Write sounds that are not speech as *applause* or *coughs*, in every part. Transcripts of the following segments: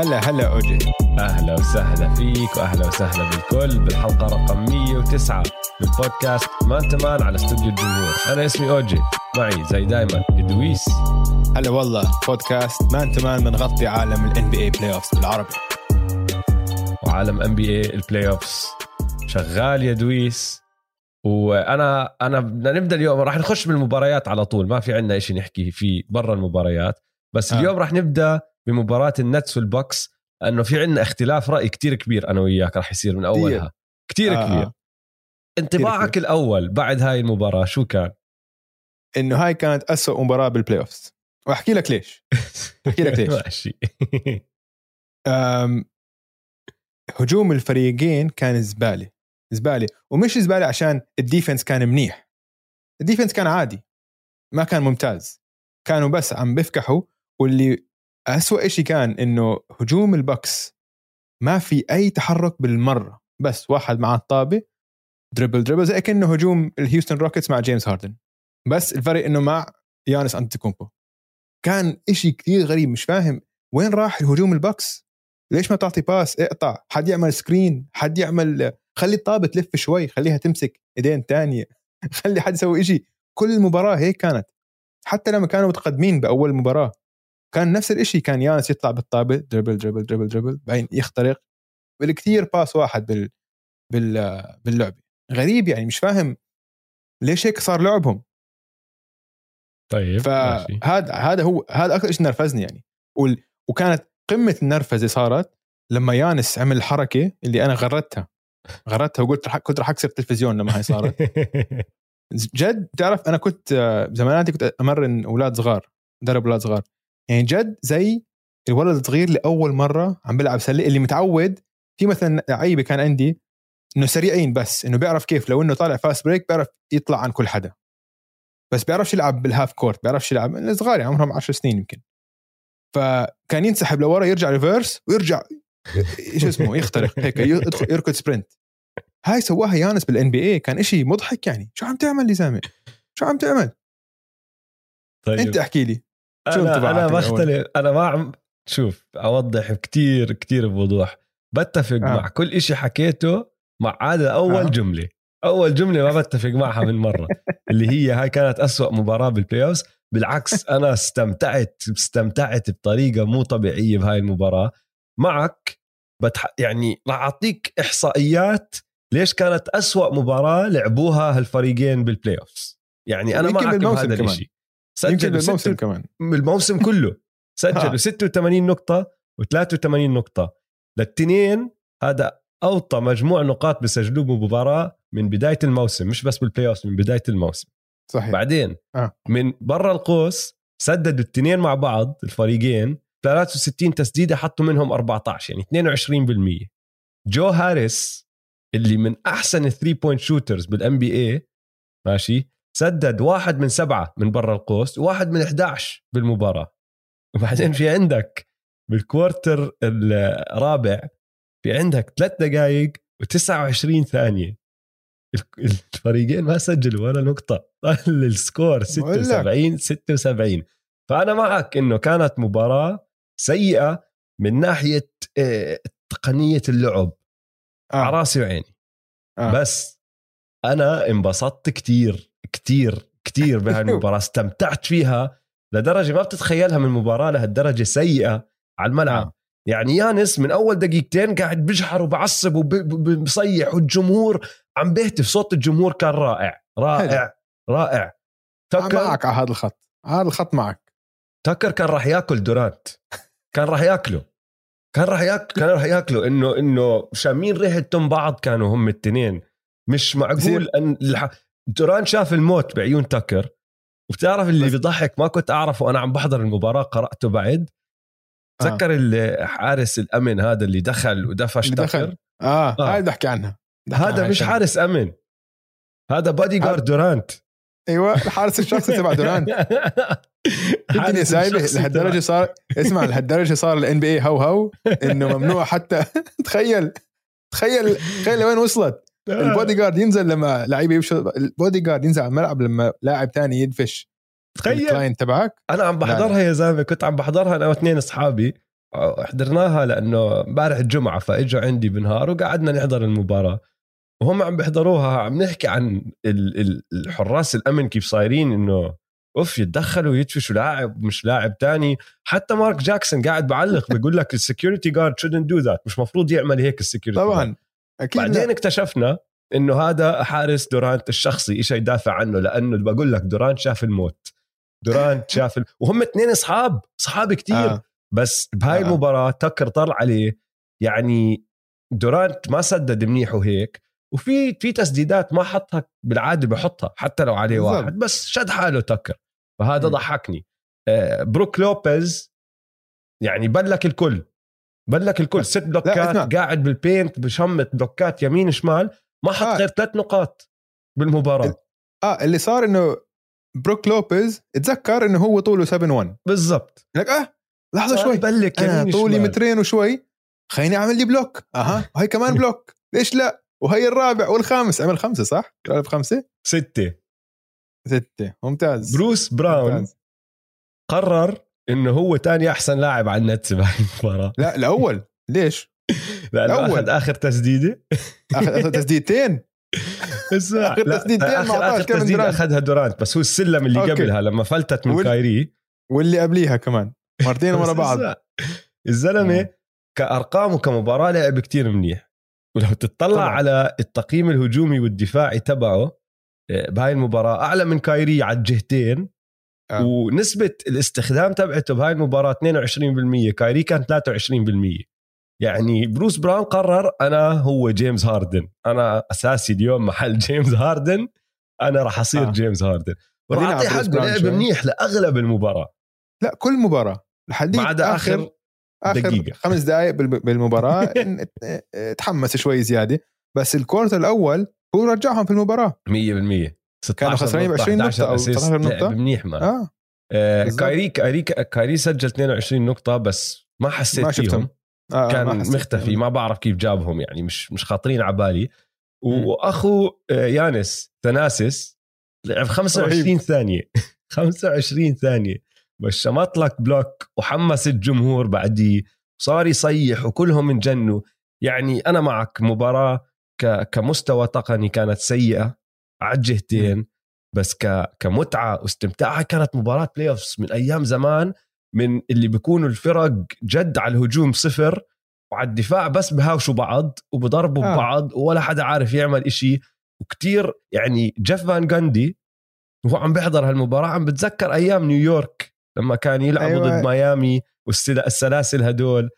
هلا هلا أوجي. أهلا وسهلا فيك وأهلا وسهلا بالكل بالحلقة رقم 109 من بودكاست Man to Man على استوديو الجمهور. أنا اسمي أوجي. معي زي دايما إدويس. هلا والله بودكاست Man to Man بنغطي عالم ال NBA playoffs بالعربي. وعالم NBA ال playoffs شغال يا دويس وأنا أنا بدنا نبدأ اليوم. راح نخش بالمباريات على طول. ما في عندنا شيء نحكي فيه برا المباريات. بس آه. اليوم راح نبدأ بمباراة النتس والبوكس لأنه في عندنا اختلاف رأي كتير كبير أنا وياك راح يصير من أولها. كتير. آه، كبير. آه. انطباعك كبير. الأول بعد هاي المباراة شو كان؟ إنه هاي كانت أسوأ مباراة بال playoffs وأحكي لك ليش. أحكي لك *laughs* ليش. ماشي. هجوم الفريقين كان زبالة زبالة. ومش زبالة عشان ال defense كان منيح. ال defense كان عادي. ما كان ممتاز. كانوا بس عم بفكحوا واللي أسوأ شيء كان إنه هجوم البكس ما في أي تحرك بالمرة بس واحد مع الطابة dribble dribble زي كأنه هجوم الهيوستن روكيتس مع جيمس هاردن بس الفرق إنه مع يانس انتيكومبو كان إشي كثير غريب مش فاهم وين راح الهجوم البكس؟ ليش ما تعطي pass اقطع حد يعمل screen حد يعمل خلي الطابة تلف شوي خليها تمسك ايدين تانية *laughs* خلي حد يسوي إشي. كل المباراة هيك كانت. حتى لما كانوا متقدمين بأول مباراة. كان نفس الإشي كان يانس يطلع بالطابة dribble dribble dribble dribble بعدين يخترق. بالكثير pass واحد بال بال باللعبة. غريب يعني مش فاهم ليش هيك صار لعبهم. طيب. فهذا هذا هو هذا أكثر شيء نرفزني يعني. وال- وكانت قمة النرفزة صارت لما يانس عمل الحركه اللي أنا غردتها. غردتها وقلت رح كنت راح أكسر التلفزيون لما هاي صارت. *laughs* جد تعرف أنا كنت آه، زماناتي كنت أمرن أولاد صغار أدرب أولاد صغار. يعني جد زي الولد الصغير اللي اول مرة عم بيلعب سلة اللي متعود في مثلا لعيبة كان عندي إنه سريعين بس إنه بيعرف كيف لو إنه طالع fast break بيعرف يطلع عن كل حدا. بس بيعرفش يلعب بال half court بيعرفش يلعب الصغار يعني عمرهم 10 سنين يمكن. فكان ينسحب لورا يرجع reverse ويرجع *laughs* إيش اسمه يخترق هيك يدخل يركض sprint هاي سواها يانس بال NBA كان إشي مضحك يعني. شو عم تعمل يا زلمة شو عم تعمل؟ طيب. أنت احكي لي. شو أنا انطباعك أنا؟ بختلف أنا ما عم شوف أوضح كتير كتير بوضوح بتفق آه. مع كل إشي حكيته ما عدا أول آه. جملة أول جملة ما بتفق معها من مرة *laughs* اللي هي هاي كانت أسوأ مباراة بال playoff بالعكس أنا استمتعت استمتعت بطريقة مو طبيعية بهاي المباراة معك بتح... يعني راح أعطيك إحصائيات ليش كانت أسوأ مباراة لعبوها هالفريقين بال playoff يعني أنا معك بهذا. الشيء سجلوا بالموسم ست كمان. بالموسم *laughs* كله. سجلوا آه. 86 نقطة و83 نقطة. للتنين هذا أوطى مجموع نقاط بسجلوه بمباراة من بداية الموسم مش بس بال playoff من بداية الموسم. صحيح. بعدين آه. من برا القوس سددوا التنين مع بعض الفريقين 63 تسديدة حطوا منهم 14 يعني 22% جو هاريس اللي من أحسن ال three point shooters بال NBA ماشي؟ سدد واحد من سبعة من برا القوس وواحد من 11 بالمباراة. وبعدين في عندك بال quarter الرابع في عندك ثلاث دقائق و29 ثانية. ال- الفريقين ما سجلوا ولا نقطة. ضل *laughs* السكور بقول لك. 76 76 فأنا معك إنه كانت مباراة سيئة من ناحية آه، تقنية اللعب. على آه. راسي وعيني. آه. بس أنا انبسطت كتير. كتير كتير *laughs* بهاي المباراة استمتعت فيها لدرجة ما بتتخيلها من مباراه لهالدرجه سيئة على الملعب. آه. يعني يانس من أول دقيقتين قاعد بيجحر وبعصب وبصيح والجمهور عم بيهتف صوت الجمهور كان رائع رائع رائع. تكر معك على هذا الخط هذا الخط معك. تكر كان راح ياكل دورانت. كان راح ياكله. كان راح ياكل كان راح ياكله. إنه إنه شامين ريحتهم بعض كانوا هم التنين. مش معقول أن الح... دوران شاف الموت بعيون تكر وبتعرف اللي بيضحك ما كنت اعرفه وأنا عم بحضر المباراة قرأته بعد. آه. تذكر الحارس الأمن هذا اللي دخل ودفش اللي دخل. آه, آه. هاي بحكي عنها. بحكي هذا مش حارس أمن. هذا بادي جارد دورانت. أيوه الحارس الشخصي تبع دورانت الدنيا *laughs* حارس سايبه لهالدرجة صار اسمع لهالدرجة صار ال NBA هو هو إنه ممنوع حتى *laughs* تخيل. تخيل تخيل لوين وصلت. *laughs* البودي جارد ينزل لما لعيبة يمشوا البودي جارد ينزل على الملعب لما لاعب تاني يدفش. تخيل. ال client تبعك؟ أنا عم بحضرها يا زلمة. كنت عم بحضرها أنا واثنين أصحابي. حضرناها لأنه امبارح الجمعة فاجوا عندي بالنهار وقعدنا نحضر المباراة. وهم عم بيحضروها. عم نحكي عن ال- ال- الحراس الأمن كيف صايرين إنه أوف يتدخلوا يدفشوا لاعب مش لاعب تاني. حتى مارك جاكسون قاعد بعلق *laughs* بيقول لك ال security guard shouldn't do that مش مفروض يعمل هيك ال security طبعا. أكيد بعدين لا. اكتشفنا إنه هذا حارس دورانت الشخصي إيش يدافع عنه لأنه بقول لك دورانت شاف الموت دورانت *laughs* شاف ال... وهم اثنين أصحاب أصحاب كتير آه. بس بهاي آه. المباراة تكر طلع عليه يعني دورانت ما سدد منيح وهيك وفي في تسديدات ما حطها بالعادة بحطها حتى لو عليه. واحد بس شد حاله تكر فهذا م. ضحكني آه، بروك لوبيز يعني بلك الكل بلك الكل ست. بلوكات قاعد بال paint بشمت بلوكات يمين شمال ما حط آه. غير ثلاث نقاط بالمباراة. آه اللي صار إنه بروك لوبيز اتذكر إنه هو طوله 7 1 بالضبط. لك آه لحظة شوي. يبلك أنا يمين طولي شمال. مترين وشوي. خليني أعمل لي block. أها وهي كمان *laughs* block. ليش لا؟ وهي الرابع والخامس. عمل خمسة صح؟ قال خمسه؟ ستة. ستة. ممتاز. بروس براون ممتاز. قرر إنه هو تاني أحسن لاعب على النتس بهاي المباراة لا الأول ليش؟ *laughs* لأنه الأول. أخذ آخر تسديدة اخذ اخذ تسديدتين *laughs* اسمع آخر لا، تسديدتين ما اخر آخر كيفن تسديدة دورانت. أخذها دورانت بس هو الزلمة اللي أوكي. قبلها لما فلتت من وال- كايري واللي قبليها كمان مرتين ورا بعض الزلمة مم. كأرقام وكمباراة لعب كتير منيح ولو تطلع طبعاً. على التقييم الهجومي والدفاعي تبعه آه، بهاي المباراة أعلى من كايري على الجهتين آه. ونسبة الاستخدام تبعته بهاي المباراة 22% كايري كان 23% يعني بروس براون قرر أنا هو جيمس هاردن. أنا أساسي اليوم محل *laughs* جيمس هاردن. أنا راح أصير آه. جيمس هاردن. وراح بروس حقه لعب. منيح لأغلب المباراة. لا كل مباراة. لحد ما عدا اخر آخر دقيقة. خمس دقائق بالم- بالمباراة *laughs* آه، تحمس شوي زيادة. بس ال quarter الأول هو رجعهم في المباراة. 100% 16 كانوا خسرانين ب 20 نقطة أو 19 نقطة. منيح ما آه بالضبط. كايري كايري كايري سجل 22 نقطة بس ما حسيت ما فيهم شفتهم آه كان ما حسيت. مختفي ما بعرف كيف جابهم يعني مش مش خاطرين على بالي. وأخو آه، ثاناسيس لعب 25 رهيب. ثانية *laughs* 25 ثانية بس شمط لك block وحمس الجمهور بعديه صار يصيح وكلهم انجنوا يعني أنا معك مباراة. كمستوى تقني كانت سيئة على الجهتين بس ك... كمتعة واستمتاعها كانت مباراة playoffs من أيام زمان من اللي بيكونوا الفرق جد على الهجوم صفر وعلى الدفاع بس بهاوشوا بعض وبضربوا آه. ببعض ولا حدا عارف يعمل إشي. وكتير يعني جيف فان جاندي وهو عم بيحضر هالمباراة عم بتذكر أيام نيويورك لما كان يلعبوا أيوة. ضد ميامي والسلاسل هدول.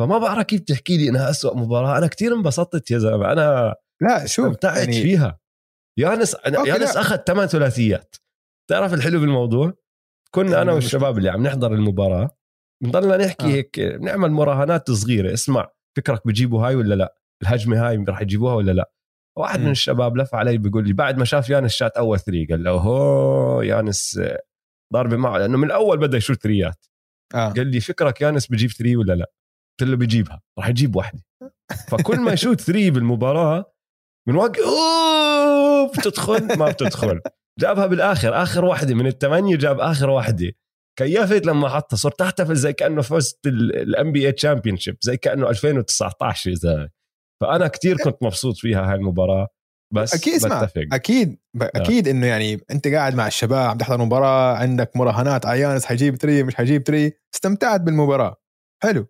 فما بعرف كيف تحكي لي إنها أسوأ مباراة. أنا كتير انبسطت يا زلمة. أنا لا شوف استمتعت يعني فيها. يانس يانس. أخذ ثمان ثلاثيات. تعرف الحلو بالموضوع كنا أنا والشباب اللي عم نحضر المباراة بنضلنا نحكي آه. آه. هيك نعمل مراهنات صغيرة. اسمع فكرك بجيبوا هاي ولا لا؟ الهجمة هاي رح يجيبوها ولا لا؟ واحد م. من الشباب لف علي بيقول لي بعد ما شاف يانس شات أول three قال له هو يانس آه، ضاربة معه. لأنه من الأول بدأ يشوت three ات آه. قال لي فكرك يانس بجيب three ولا لا؟ قلت له بجيبها راح يجيب واحدة. فكل ما يشوت three بالمباراة من وقت أوه بتدخل؟ ما بتدخل. جابها بالآخر. آخر واحدة من الثمانيه جاب آخر واحدة كيّفت لما حطها؟ صرت أحتفل زي كأنه فزت ال NBA championship زي كأنه 2019 إذا. فأنا كتير كنت مبسوط فيها هاي المباراة. بس أكيد اسمع. بتفق. أكيد. ب- أكيد إنه يعني أنت قاعد مع الشباب عم تحضر مباراة عندك مراهنات عيانس حيجيب three مش حيجيب three استمتعت بالمباراة. حلو.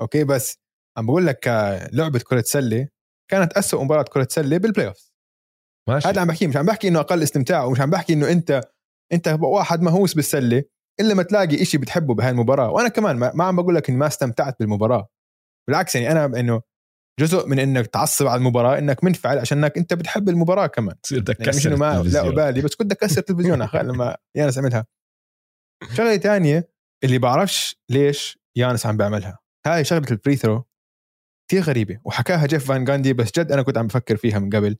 أوكي بس عم بقول لك كلعبه كرة سلة. كانت أسوأ مباراة كرة سلة بال playoff ماشي. هذا عم بحكي مش عم بحكي إنه أقل استمتاع ومش عم بحكي إنه انت أنت واحد مهووس بالسلة إلا ما تلاقي إشي بتحبه بهاي المباراة. وأنا كمان ما, ما عم بقول لك إني ما استمتعت بالمباراة. بالعكس يعني أنا إنه جزء من إنك تعصب على المباراة إنك منفعل عشانك أنت بتحب المباراة كمان. تصير بدك يعني مش إنه ما لا. أبالي بس كنت اكسر التلفزيون لما يانس عملها. شغلة تانية اللي بعرفش ليش يانس عم بيعملها. هاي شغلة ال free throw كثير غريبة وحكاها جيف فان جاندي بس جد أنا كنت عم بفكر فيها من قبل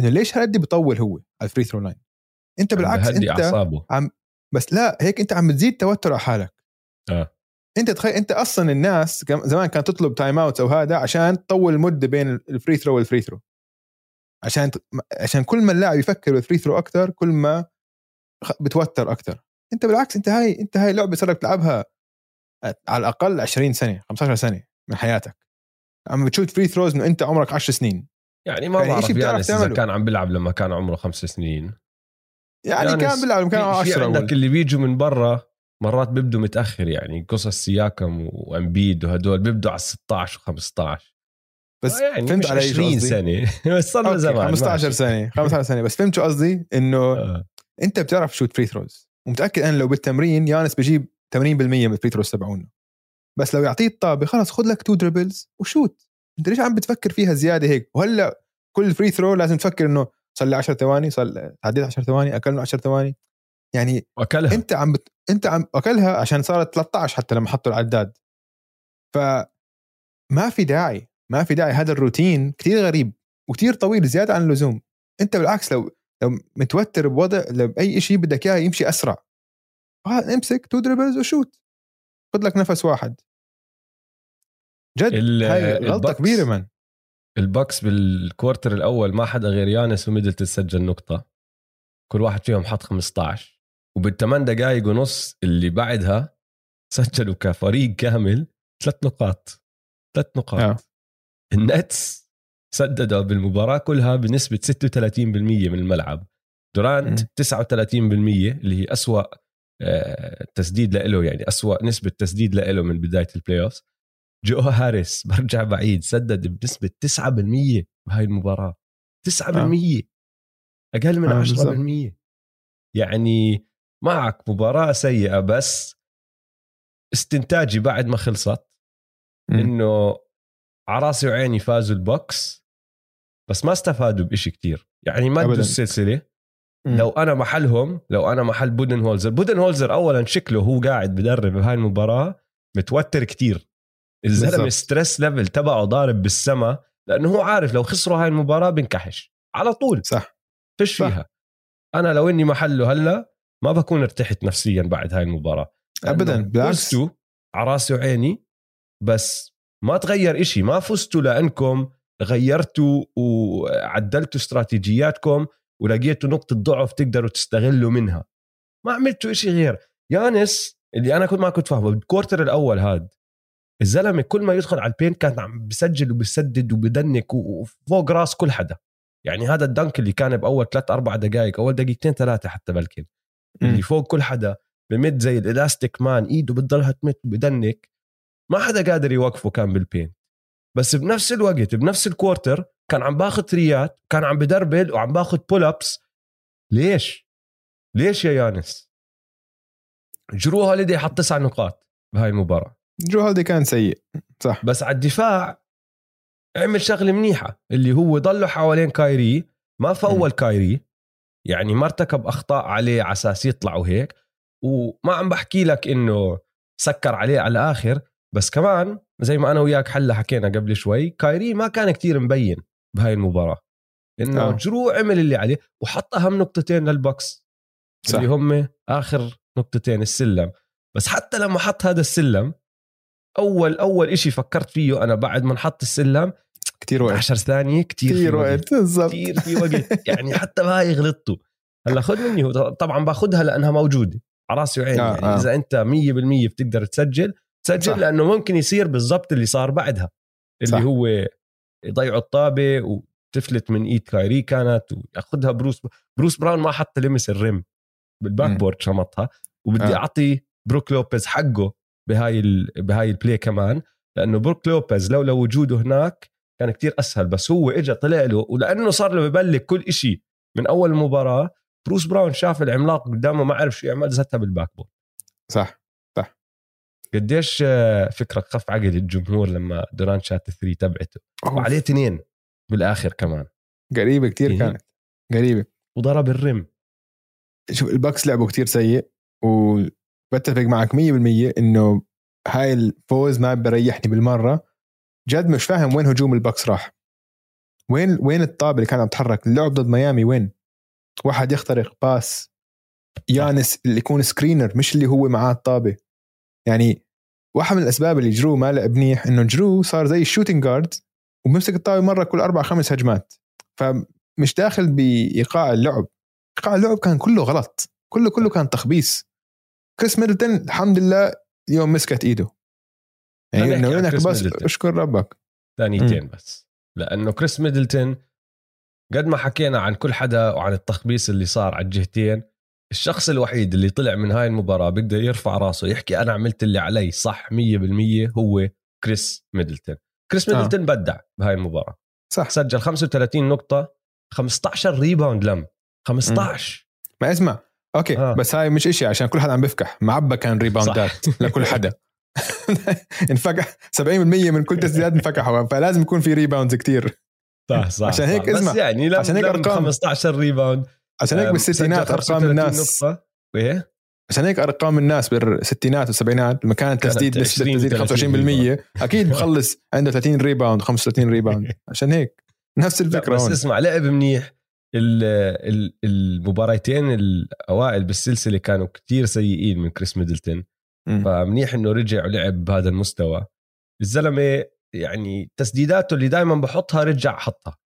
إنه ليش هالقد بيطول هو على ال free throw line أنت بالعكس أنت أعصابه. بس لا هيك أنت عم بتزيد توتر على حالك. آه. أنت تخيل أنت أصلا الناس زمان كانت تطلب timeout أو هذا عشان تطول المدة بين ال free throw وال free throw عشان ت- عشان كل ما اللاعب يفكر بال free throw أكثر كل ما بتوتر أكثر أنت بالعكس أنت هاي أنت هاي لعبة صار لك تلعبها على الأقل 20 سنة 15 سنة من حياتك. عم بتشوت free throws إنه أنت عمرك 10 سنين يعني ما يعني بعرف يانس إذا. كان عم بيلعب لما كان عمره خمس سنين يعني يانس كان بيلعب كان في- في 10 عندك. اللي بيجوا من برا مرات بيبدوا متأخر يعني قصص سياكام وإمبيد وهدول بيبدوا على 16 و15 بس يعني فهمت علي شو 20 قصدي؟ سنة *laughs* بس صار له زمان 15 ماشي. سنة 15 سنة بس فهمت شو قصدي إنه آه. أنت بتعرف شوت free throws ومتأكد أنا لو بالتمرين يانس بجيب 80% من ال free throws تبعونه بس لو يعطيه الطابه خلص خذ لك two dribbles وشوت. أنت ليش عم بتفكر فيها زيادة هيك؟ وهلأ كل free throw لازم تفكر إنه صار لي 10 ثواني صار تعديت 10 ثواني أكلنا 10 ثواني. يعني وأكلها. أنت عم بت... أنت عم أكلها عشان صارت 13 حتى لما حطوا العداد. ف ما في داعي ما في داعي. هذا الروتين كتير غريب وكتير طويل زيادة عن اللزوم. أنت بالعكس لو لو متوتر بوضع لو بأي شيء بدك إياه يمشي أسرع. آه، امسك two dribbles وشوت. خذ لك نفس واحد. جد هاي غلطة البكس- كبيرة من البكس بال quarter الأول ما حدا غير يانس وميدلتون سجل نقطة. كل واحد فيهم حط 15 وبالثمان دقائق ونص اللي بعدها سجلوا كفريق كامل ثلاث نقاط. ثلاث نقاط. آه. النتس سددوا بالمباراة كلها بنسبة 36% من الملعب. دورانت مم. 39% اللي هي أسوأ آه، تسديد لإله يعني أسوأ نسبة تسديد لإله من بداية ال playoff جو هاريس *laughs* برجع بعيد سدد بنسبة 9% بهاي المباراة. 9% أقل من آه، 10% يعني معك مباراة سيئة بس استنتاجي بعد ما خلصت. إنه عراسي وعيني فازوا البكس بس ما استفادوا بإشي كتير. يعني مدوا أبداً. لو أنا محلهم لو أنا محل بودن هولزر بودن هولزر اولا شكله هو قاعد بدرب بهاي المباراة متوتر كتير. الزلمة. stress level تبعه ضارب بالسما لأنه هو عارف لو خسروا هاي المباراة بنكحش على طول. صح. فيش صح. فيها. أنا لو إني محله هلأ ما بكون ارتحت نفسيا بعد هاي المباراة. بالعكس. فزتوا على راسي وعيني بس ما تغير إشي. ما فزتوا لأنكم غيرتوا وعدلتوا استراتيجياتكم. ولقيتوا نقطة ضعف تقدروا تستغلوا منها. ما عملتوا إشي غير. يانس اللي أنا كنت ما كنت فاهمه بالكورتر الأول هاد الزلمة كل ما يدخل على البين كان عم بسجل وبسدد وبدنك وفوق راس كل حدا. يعني هذا ال dunk اللي كان بأول ثلاث أربع دقائق أول دقيقتين ثلاثة حتى بلكن. اللي فوق كل حدا بمد زي ال elastic man إيده بتضلها تمت ب dunk. ما حدا قادر يوقفه كان بال paint. بس بنفس الوقت بنفس ال quarter كان عم باخذ three ات كان عم بدربل وعم باخذ pull-ups ليش؟ ليش يا يانس؟ جرو هوليدي حط تسع نقاط بهاي المباراة. جرو هوليدي كان سيء صح. بس على الدفاع عمل شغلة منيحة اللي هو ضله حوالين كايري ما فول كايري يعني ما ارتكب أخطاء عليه على أساس يطلع وهيك وما عم بحكي لك إنه سكر عليه على الآخر. بس كمان زي ما أنا وياك حلا حكينا قبل شوي كايري ما كان كتير مبين بهاي المباراة. إنه آه. جرو عمل اللي عليه وحط اهم نقطتين للبوكس. صح. اللي هم آخر نقطتين السلم. بس حتى لما حط هذا السلم أول أول إشي فكرت فيه أنا بعد ما نحط السلم كثير وقت. 10 ثانية كتير كثير في وقت. بالضبط. كتير في وقت. يعني حتى بهاي غلطتوا هلأ خذ مني طبعا باخذها لأنها موجودة. على راسي وعيني آه، يعني. آه. إذا أنت 100% بتقدر تسجل تسجل صح. لأنه ممكن يصير بالضبط اللي صار بعدها اللي صح. هو يضيعوا الطابة وتفلت من إيد كايري كانت ويأخذها بروس بروس براون ما حتى لمس ال rim بال back. board شمطها وبدي آه. أعطي بروك لوبيز حقه بهاي ال... بهاي البلاي كمان لأنه بروك لوبيز لولا وجوده هناك كان كتير أسهل بس هو اجى طلع له ولأنه صار له ببلك كل إشي من أول المباراه بروس براون شاف العملاق قدامه ما عرف شو يعمل زتها بال backboard صح قديش فكرك خف عقل الجمهور لما دوران شات ال three تبعته؟ وعليه تنين بالآخر كمان. قريبة كثير إيه. كانت. قريبة. وضرب ال rim. شوف الباكس لعبوا كتير سيء وبتفق معك 100% إنه هاي الفوز ما بريحني بالمرة. جد مش فاهم وين هجوم الباكس راح. وين وين الطابة اللي كان عم تتحرك اللعب ضد ميامي وين؟ واحد يخترق pass. يانس اللي يكون screener مش اللي هو معاه الطابة. يعني واحد من الأسباب اللي جرو ما لعب منيح إنه جرو صار زي ال shooting guard وبمسك الطابه مرة كل أربع خمس هجمات. فمش داخل بإيقاع اللعب. إيقاع اللعب كان كله غلط. كله كله كان تخبيص. كريس ميدلتون الحمد لله اليوم مسكت إيده. يعني إنه عن انك بس ميدلتون. أشكر ربك. ثانيتين بس. لأنه كريس ميدلتون قد ما حكينا عن كل حدا وعن التخبيص اللي صار على الجهتين الشخص الوحيد اللي طلع من هاي المباراة بيقدر يرفع راسه يحكي أنا عملت اللي علي صح 100% هو كريس ميدلتون. كريس آه. ميدلتون بدع بهاي المباراة. صح. سجل 35 نقطة 15 rebound لم. 15 ما اسمع. okay آه. آه. بس هاي مش إشي عشان كل حدا عم بفكح معبى كان rebound ات لكل حدا. *laughs* انفكح. 70% من كل تسديدات انفكحوا فلازم يكون في rebounds كتير. صح صح عشان هيك اسمع، يعني لم عشان هيك لم أرقام. 15 rebound عشان هيك أم، بالستينات أرقام 35 الناس. إيه؟ عشان هيك أرقام الناس بالستينات والسبعينات لما كانت كانت تسديد نسبه 20 تسديد 25% أكيد بخلص *laughs* عنده 30 rebound 35 rebound. عشان هيك. نفس الفكرة بس اسمع لعب منيح. ال- ال- المباراتين الأوائل بالسلسلة كانوا كتير سيئين من كريس ميدلتون. فمنيح إنه رجع ولعب بهذا المستوى. الزلمة يعني تسديداته اللي دائما بحطها رجع حطها.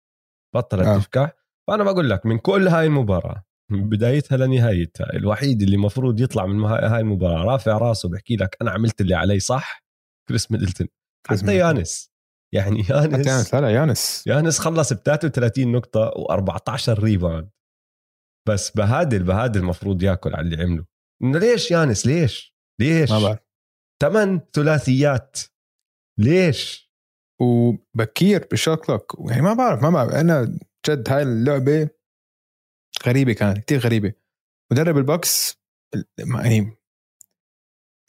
بطلت آه. آه. تفكح فأنا بقول لك من كل هاي المباراة من بدايتها لنهايتها الوحيد اللي المفروض يطلع من هاي المباراة رافع راسه بحكي لك أنا عملت اللي علي صح؟ كريس ميدلتون. كريس حتى. يانس. يعني حتى يانس يانس لا لا يانس. يانس خلص ب 33 نقطة و14 rebound بس بهادل بهادل المفروض ياكل على اللي عمله. إنه ليش يانس؟ ليش؟ ليش؟ ما بعرف. ثمان ثلاثيات. ليش؟ وبكير بال shot clock يعني ما بعرف ما بعرف. أنا جد هاي اللعبة غريبة كانت كتير غريبة. مدرب البوكس يعني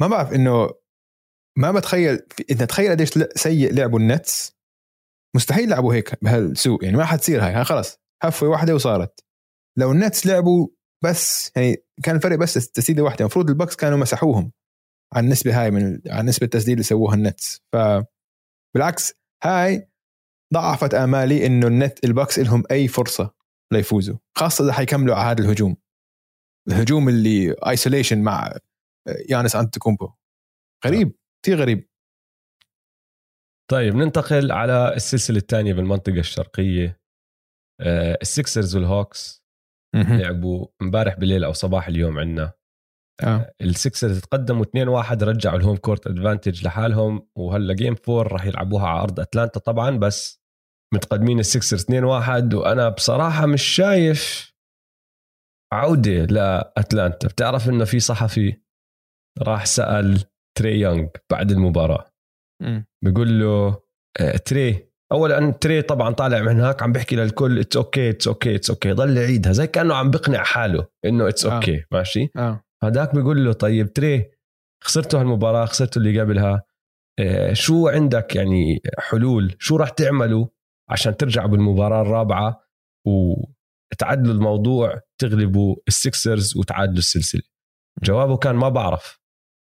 ما بعرف إنه ما بتخيل انت تخيل قديش سيء لعبوا النتس. مستحيل لعبوا هيك بهالسوء يعني ما حتصير هاي خلص هفوة واحدة وصارت. لو النتس لعبوا بس يعني كان الفرق بس تسديدة واحدة المفروض البوكس كانوا مسحوهم على النسبة هاي من على نسبة التسديد اللي سووها النتس. ف بالعكس هاي ضعفت آمالي إنه النت البوكس لهم أي فرصة ليفوزوا خاصة إذا حيكملوا على هذا الهجوم. الهجوم اللي isolation مع يانس انتكومبو غريب كثير غريب. طيب ننتقل على السلسلة الثانية بالمنطقة الشرقية. آه، السكسرز والهوكس لعبوا امبارح بالليل أو صباح اليوم عندنا. آه. السكسرز تقدموا 2-1 رجعوا ال home court advantage لحالهم وهلا game 4 راح يلعبوها على أرض أتلانتا طبعا بس متقدمين السكسرز 2-1 وأنا بصراحة مش شايف عودة لأتلانتا. بتعرف إنه في صحفي راح سأل تري يونغ بعد المباراة. مم. بيقول له آه، تري اولا تري طبعا طالع من هناك عم بيحكي للكل it's okay it's okay it's okay ضل يعيدها زي كأنه عم بقنع حاله إنه it's آه. okay ماشي؟ آه. هذاك بيقول له طيب تري خسرتوا هالمباراة خسرتوا اللي قبلها آه، شو عندك يعني حلول؟ شو راح تعملوا عشان ترجعوا بالمباراة الرابعة وتعدلوا الموضوع تغلبوا السكسرز وتعادلوا السلسلة. جوابه كان ما بعرف.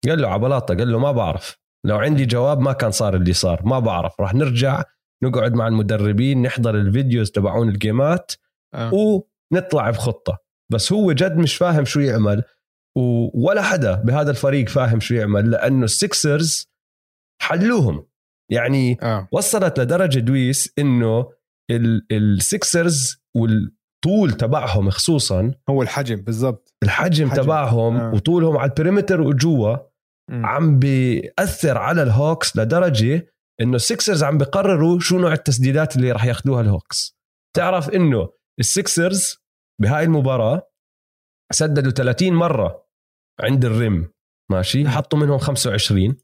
قال له عبلاطة قال له ما بعرف. لو عندي جواب ما كان صار اللي صار ما بعرف. راح نرجع نقعد مع المدربين نحضر ال videos تبعون ال game ات آه. ونطلع بخطة. بس هو جد مش فاهم شو يعمل ولا حدا بهذا الفريق فاهم شو يعمل لأنه السكسرز حلوهم. يعني آه. وصلت لدرجة دويس إنه ال- السكسرز والطول تبعهم خصوصا هو الحجم بالضبط. الحجم حجم. تبعهم آه. وطولهم على ال perimeter وجوا. عم بيأثر على الهوكس لدرجة إنه السكسرز عم بيقرروا شو نوع التسديدات اللي راح ياخذوها الهوكس تعرف إنه السكسرز بهاي المباراة سددوا 30 مرة عند ال rim ماشي؟ حطوا منهم 25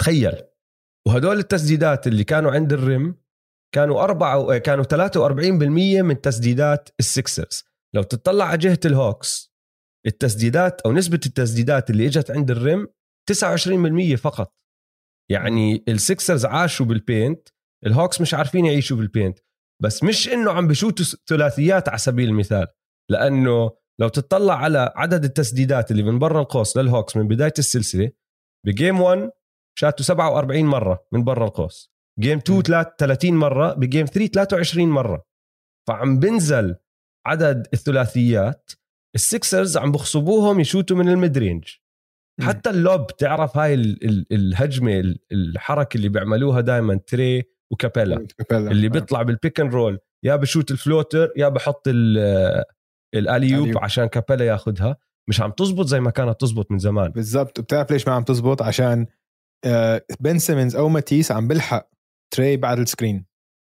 تخيل. وهدول التسديدات اللي كانوا عند ال rim كانوا أربعة كانوا 43% من تسديدات السكسرز لو تطلع على جهة الهوكس التسديدات أو نسبة التسديدات اللي إجت عند ال rim 29% فقط. يعني السكسرز عاشوا بال paint الهوكس مش عارفين يعيشوا بال paint. بس مش إنه عم بشوتوا ثلاثيات على سبيل المثال لأنه لو تطلع على عدد التسديدات اللي من برا القوس للهوكس من بداية السلسلة ب game 1 شاتوا 47 مرة من برا القوس game 2 م. 30 مرة ب game 3 23 مرة فعم بنزل عدد الثلاثيات السكسرز عم بخصبوهم يشوتوا من ال mid range. حتى ال lob تعرف هاي ال- ال- الهجمة ال- الحركة اللي بيعملوها دائما تري وكابيلا كابيلا. اللي آه. بيطلع بال pick and roll يا بشوت ال floater يا بحط ال- ال alley-oop. عشان كابيلا ياخذها مش عم تزبط زي ما كانت تزبط من زمان بالضبط بتعرف ليش ما عم تزبط عشان بن سيمنز أو ماتيس عم بلحق تري بعد ال screen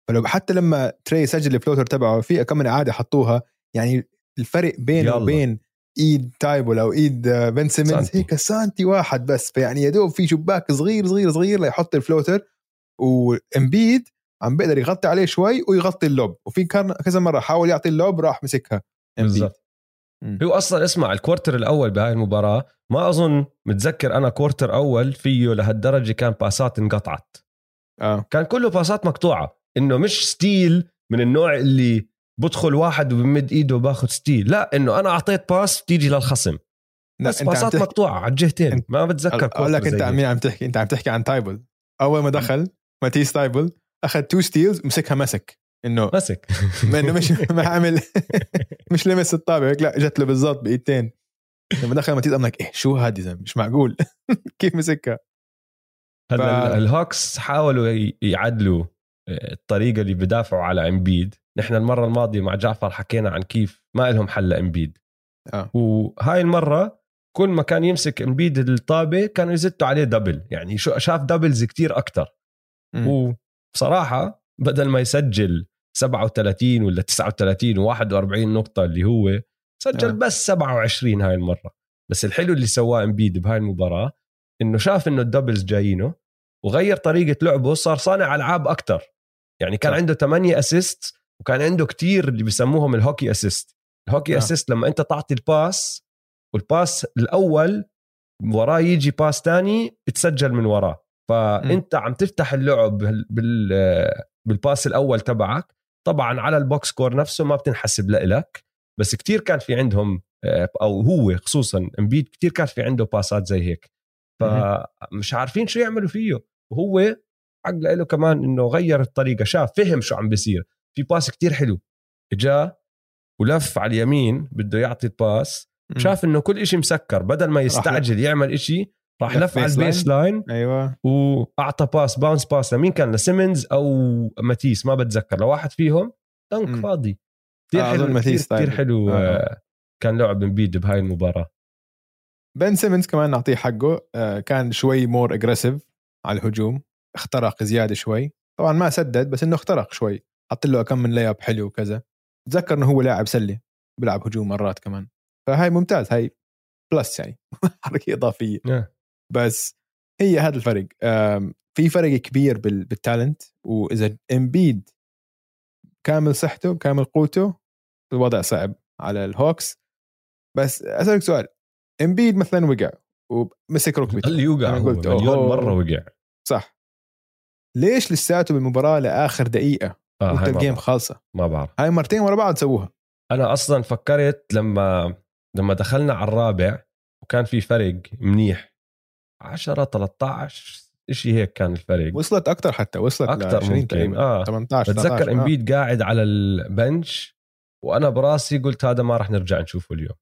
فلو حتى لما تري سجل ال floater تبعه في كم من إعادة حطوها. يعني الفرق بينه. وبين إيد ثايبول أو إيد آه، بن سيمنز. هيك سانتي واحد بس. فيعني يا دوب في شباك صغير صغير صغير ليحط ال floater. وإمبيد عم بيقدر يغطي عليه شوي ويغطي ال lob. وفي كذا مرة حاول يعطي ال lob راح مسكها. بالضبط. هو أصلا اسمع ال quarter الأول بهاي المباراة ما أظن متذكر أنا quarter أول فيه لهالدرجة كان passات انقطعت. آه. كان كله passات مقطوعة. إنه مش steal من النوع اللي بدخل واحد وبمد إيده وباخذ steal. لا إنه أنا أعطيت pass بتيجي للخصم. بس passات تحكي- مقطوعة على الجهتين. ما بتذكر أقول لك أنت عن. مين عم تحكي أنت عم تحكي عن ثايبل. أول ما دخل ماتيس ثايبل أخذ two steals مسكها مسك. إنه مسك ما إنه مش *laughs* ما عمل مش لمس الطابة. هيك لا جت له بالضبط بايدتين لما دخل ماتيس قام لك إيه شو هذه زلمه مش معقول. *laughs* كيف مسكها؟ هلأ ف-. الهوكس حاولوا يعدلوا آه، الطريقة اللي بدافعوا على إمبيد. نحن المرة الماضية مع جعفر حكينا عن كيف ما لهم حل لامبيد آه. وهاي المرة كل ما كان يمسك إمبيد الطابة كانوا يزتوا عليه double يعني شو شاف doubles كتير أكتر. مم. وبصراحة بدل ما يسجل 37 ولا 39 و41 نقطة اللي هو سجل آه. بس 27 هاي المرة بس الحلو اللي سواه امبيد بهاي المباراة إنه شاف إنه ال doubles جايينه وغير طريقة لعبه صار صانع ألعاب أكتر يعني كان صح. عنده 8 assist وكان عنده كتير اللي بيسموهم ال hockey assist ال hockey آه. assist لما أنت تعطي ال pass وال pass الأول وراه يجي pass تاني تسجل من وراه فأنت عم تفتح اللعب بال بال pass الأول تبعك طبعا على ال box score نفسه ما بتنحسب لإلك بس كتير كان في عندهم آه، أو هو خصوصا إمبيد كتير كان في عنده passات زي هيك. فمش عارفين شو يعملوا فيه. وهو حق له كمان إنه غير الطريقة شاف فهم شو عم بيصير. في pass كتير حلو. إجا ولف على اليمين بده يعطي ال pass. شاف إنه كل إشي مسكر بدل ما يستعجل يعمل إشي راح لف على base ال baseline. أيوه. وأعطى pass bounce pass لمين كان؟ لسيمنز أو ماتيس ما بتذكر. لواحد فيهم dunk. فاضي. كثير آه، حلو كثير, ماتيس كثير طيب. حلو آه. آه. كان لعب امبيد بهاي المباراة. بن سيمنز كمان نعطيه حقه. آه، كان شوي more aggressive على الهجوم. اخترق زيادة شوي. طبعا ما سدد بس إنه اخترق شوي. حط له كم من layup حلو وكذا. تذكر إنه هو لاعب سله بيلعب هجوم مرات كمان. فهاي ممتاز. هاي plus يعني. *laughs* حركة إضافية. آه. بس هي هذا الفرق. في فرق كبير بال- بال talent وإذا امبيد كامل صحته كامل قوته الوضع صعب على الهوكس بس أسألك سؤال امبيد مثلا وقع ومسك ركبته. اللي يوقع قلت مليون. مرة وقع؟ صح. ليش لساته بالمباراة لآخر دقيقة؟ آه وانت ال game. خالصة. ما بعرف. هاي مرتين ورا بعض سووها. أنا أصلا فكرت لما لما دخلنا على الرابع وكان في فرق منيح. 10 13 شيء هيك كان الفرق وصلت أكثر حتى وصلت أكثر 20 ممكن آه 18 بتذكر 19 آه. إمبيد قاعد على البنش وأنا براسي قلت هذا ما راح نرجع نشوفه اليوم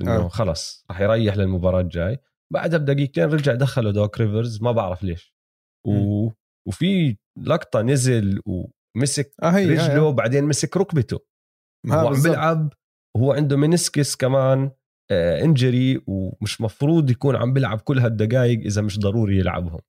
إنه آه. آه. خلص راح يريح للمباراة الجاي بعدها بدقيقتين رجع دخلوا دوك ريفرز ما بعرف ليش و... وفي لقطة نزل ومسك هي رجله رجله بعدين مسك ركبته ما هو عم. بيلعب وهو عنده منسكس كمان انجري ومش مفروض يكون عم بيلعب كل هالدقائق إذا مش ضروري يلعبهم.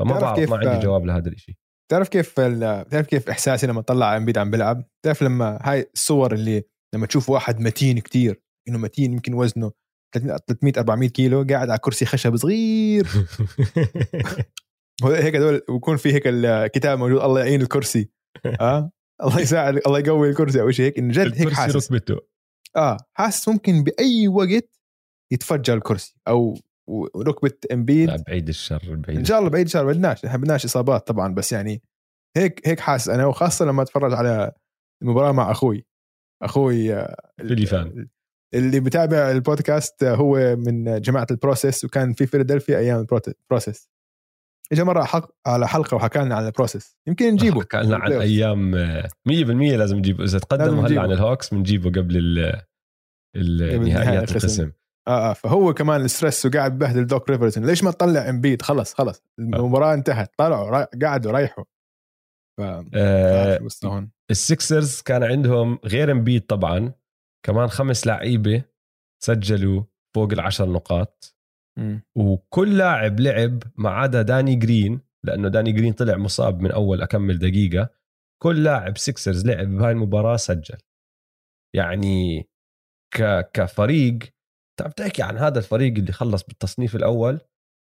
فما بعرف ما عندي جواب لهذا الشيء تعرف كيف ال- تعرف كيف إحساسي لما طلع امبيد عم بيلعب؟ تعرف لما هاي الصور اللي لما تشوف واحد متين كتير إنه متين يمكن وزنه 300 400 كيلو قاعد على كرسي خشب صغير. *laughs* هيك هدول ويكون في هيك الكتاب موجود الله يعين الكرسي. *laughs* آه؟ الله يساعد الله يقوي الكرسي أو شيء هيك إنه جد هيك حاسس. ركبته. آه حاسس ممكن بأي وقت يتفجر الكرسي أو ركبة إمبيد. لا بعيد الشر بعيد إن شاء الله بعيد الله بدناش إحنا بدناش إصابات طبعا بس يعني هيك هيك حاسس أنا وخاصة لما أتفرج على المباراة مع أخوي. أخوي آه، فيلي فان. اللي بتابع البودكاست آه، هو من جماعة ال process وكان في فيلادلفيا أيام ال process اجى مرة حق على حلقة وحكى لنا عن ال process. يمكن نجيبه. حكى لنا عن أيام آه، 100% لازم نجيبه. إذا تقدموا هلا. عن الهوكس بنجيبه قبل ال ال- نهائي نهائيات القسم. القسم. آه آه. فهو كمان ال stress وقاعد ببهدل دوك ريفرز ليش ما تطلع امبيد خلص خلص. المباراة انتهت. طلعوا قعدوا رايحوا ف آه، السكسرز كان عندهم غير امبيد طبعا. كمان خمس لعيبة سجلوا فوق العشر نقاط. وكل لاعب لعب ما عدا داني جرين لأنه داني جرين طلع مصاب من أول أكمل دقيقة. كل لاعب Sixers لعب بهاي المباراة سجل. يعني ك كفريق انت تحكي عن هذا الفريق اللي خلص بالتصنيف الأول؟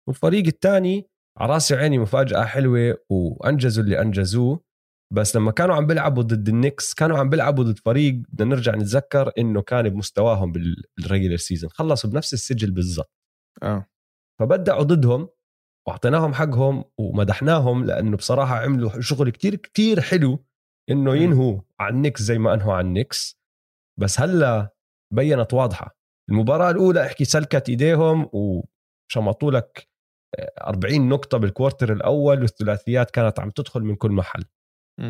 والفريق الثاني على راسي وعيني مفاجأة حلوة وأنجزوا اللي أنجزوه. بس لما كانوا عم بيلعبوا ضد ال Knicks كانوا عم بيلعبوا ضد فريق بدنا نرجع نتذكر إنه كان بمستواهم بال regular season خلصوا بنفس السجل بالضبط. آه فبدعوا ضدهم واعطيناهم حقهم ومدحناهم لأنه بصراحة عملوا شغل كتير كتير حلو إنه. ينهوا على النكس زي ما أنهوا على النكس بس هلأ بينت واضحة المباراة الأولى احكي سلكت إيديهم وشمطوا لك آه، 40 نقطة بالكوارتر الأول والثلاثيات كانت عم تدخل من كل محل.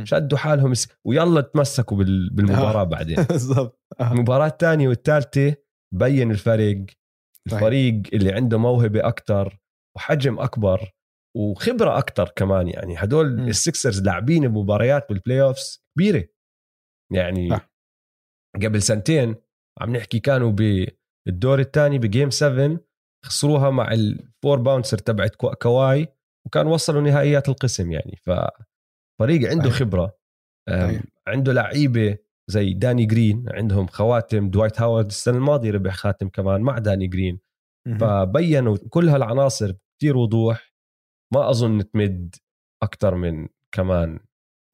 شدوا حالهم ويلا تمسكوا بال- بالمباراة آه. *laughs* بعدين بالضبط آه. المباراة الثانية والثالثة بين الفرق صحيح. الفريق اللي عنده موهبة أكتر وحجم أكبر وخبرة أكتر كمان يعني هدول. ال Sixers لاعبين بمباريات بال playoffs كبيرة يعني صح. قبل سنتين عم نحكي كانوا بالدور الثاني ب game 7 خسروها مع ال four bouncer تبعت كوا- كواي وكان وصلوا نهائيات القسم يعني ففريق عنده صحيح. خبرة أم، صحيح. عنده لعيبة زي داني جرين عندهم خواتم دوايت هاورد السنة الماضية ربح خاتم كمان مع داني جرين. فبينوا كل هالعناصر كتير وضوح ما أظن تمد أكثر من كمان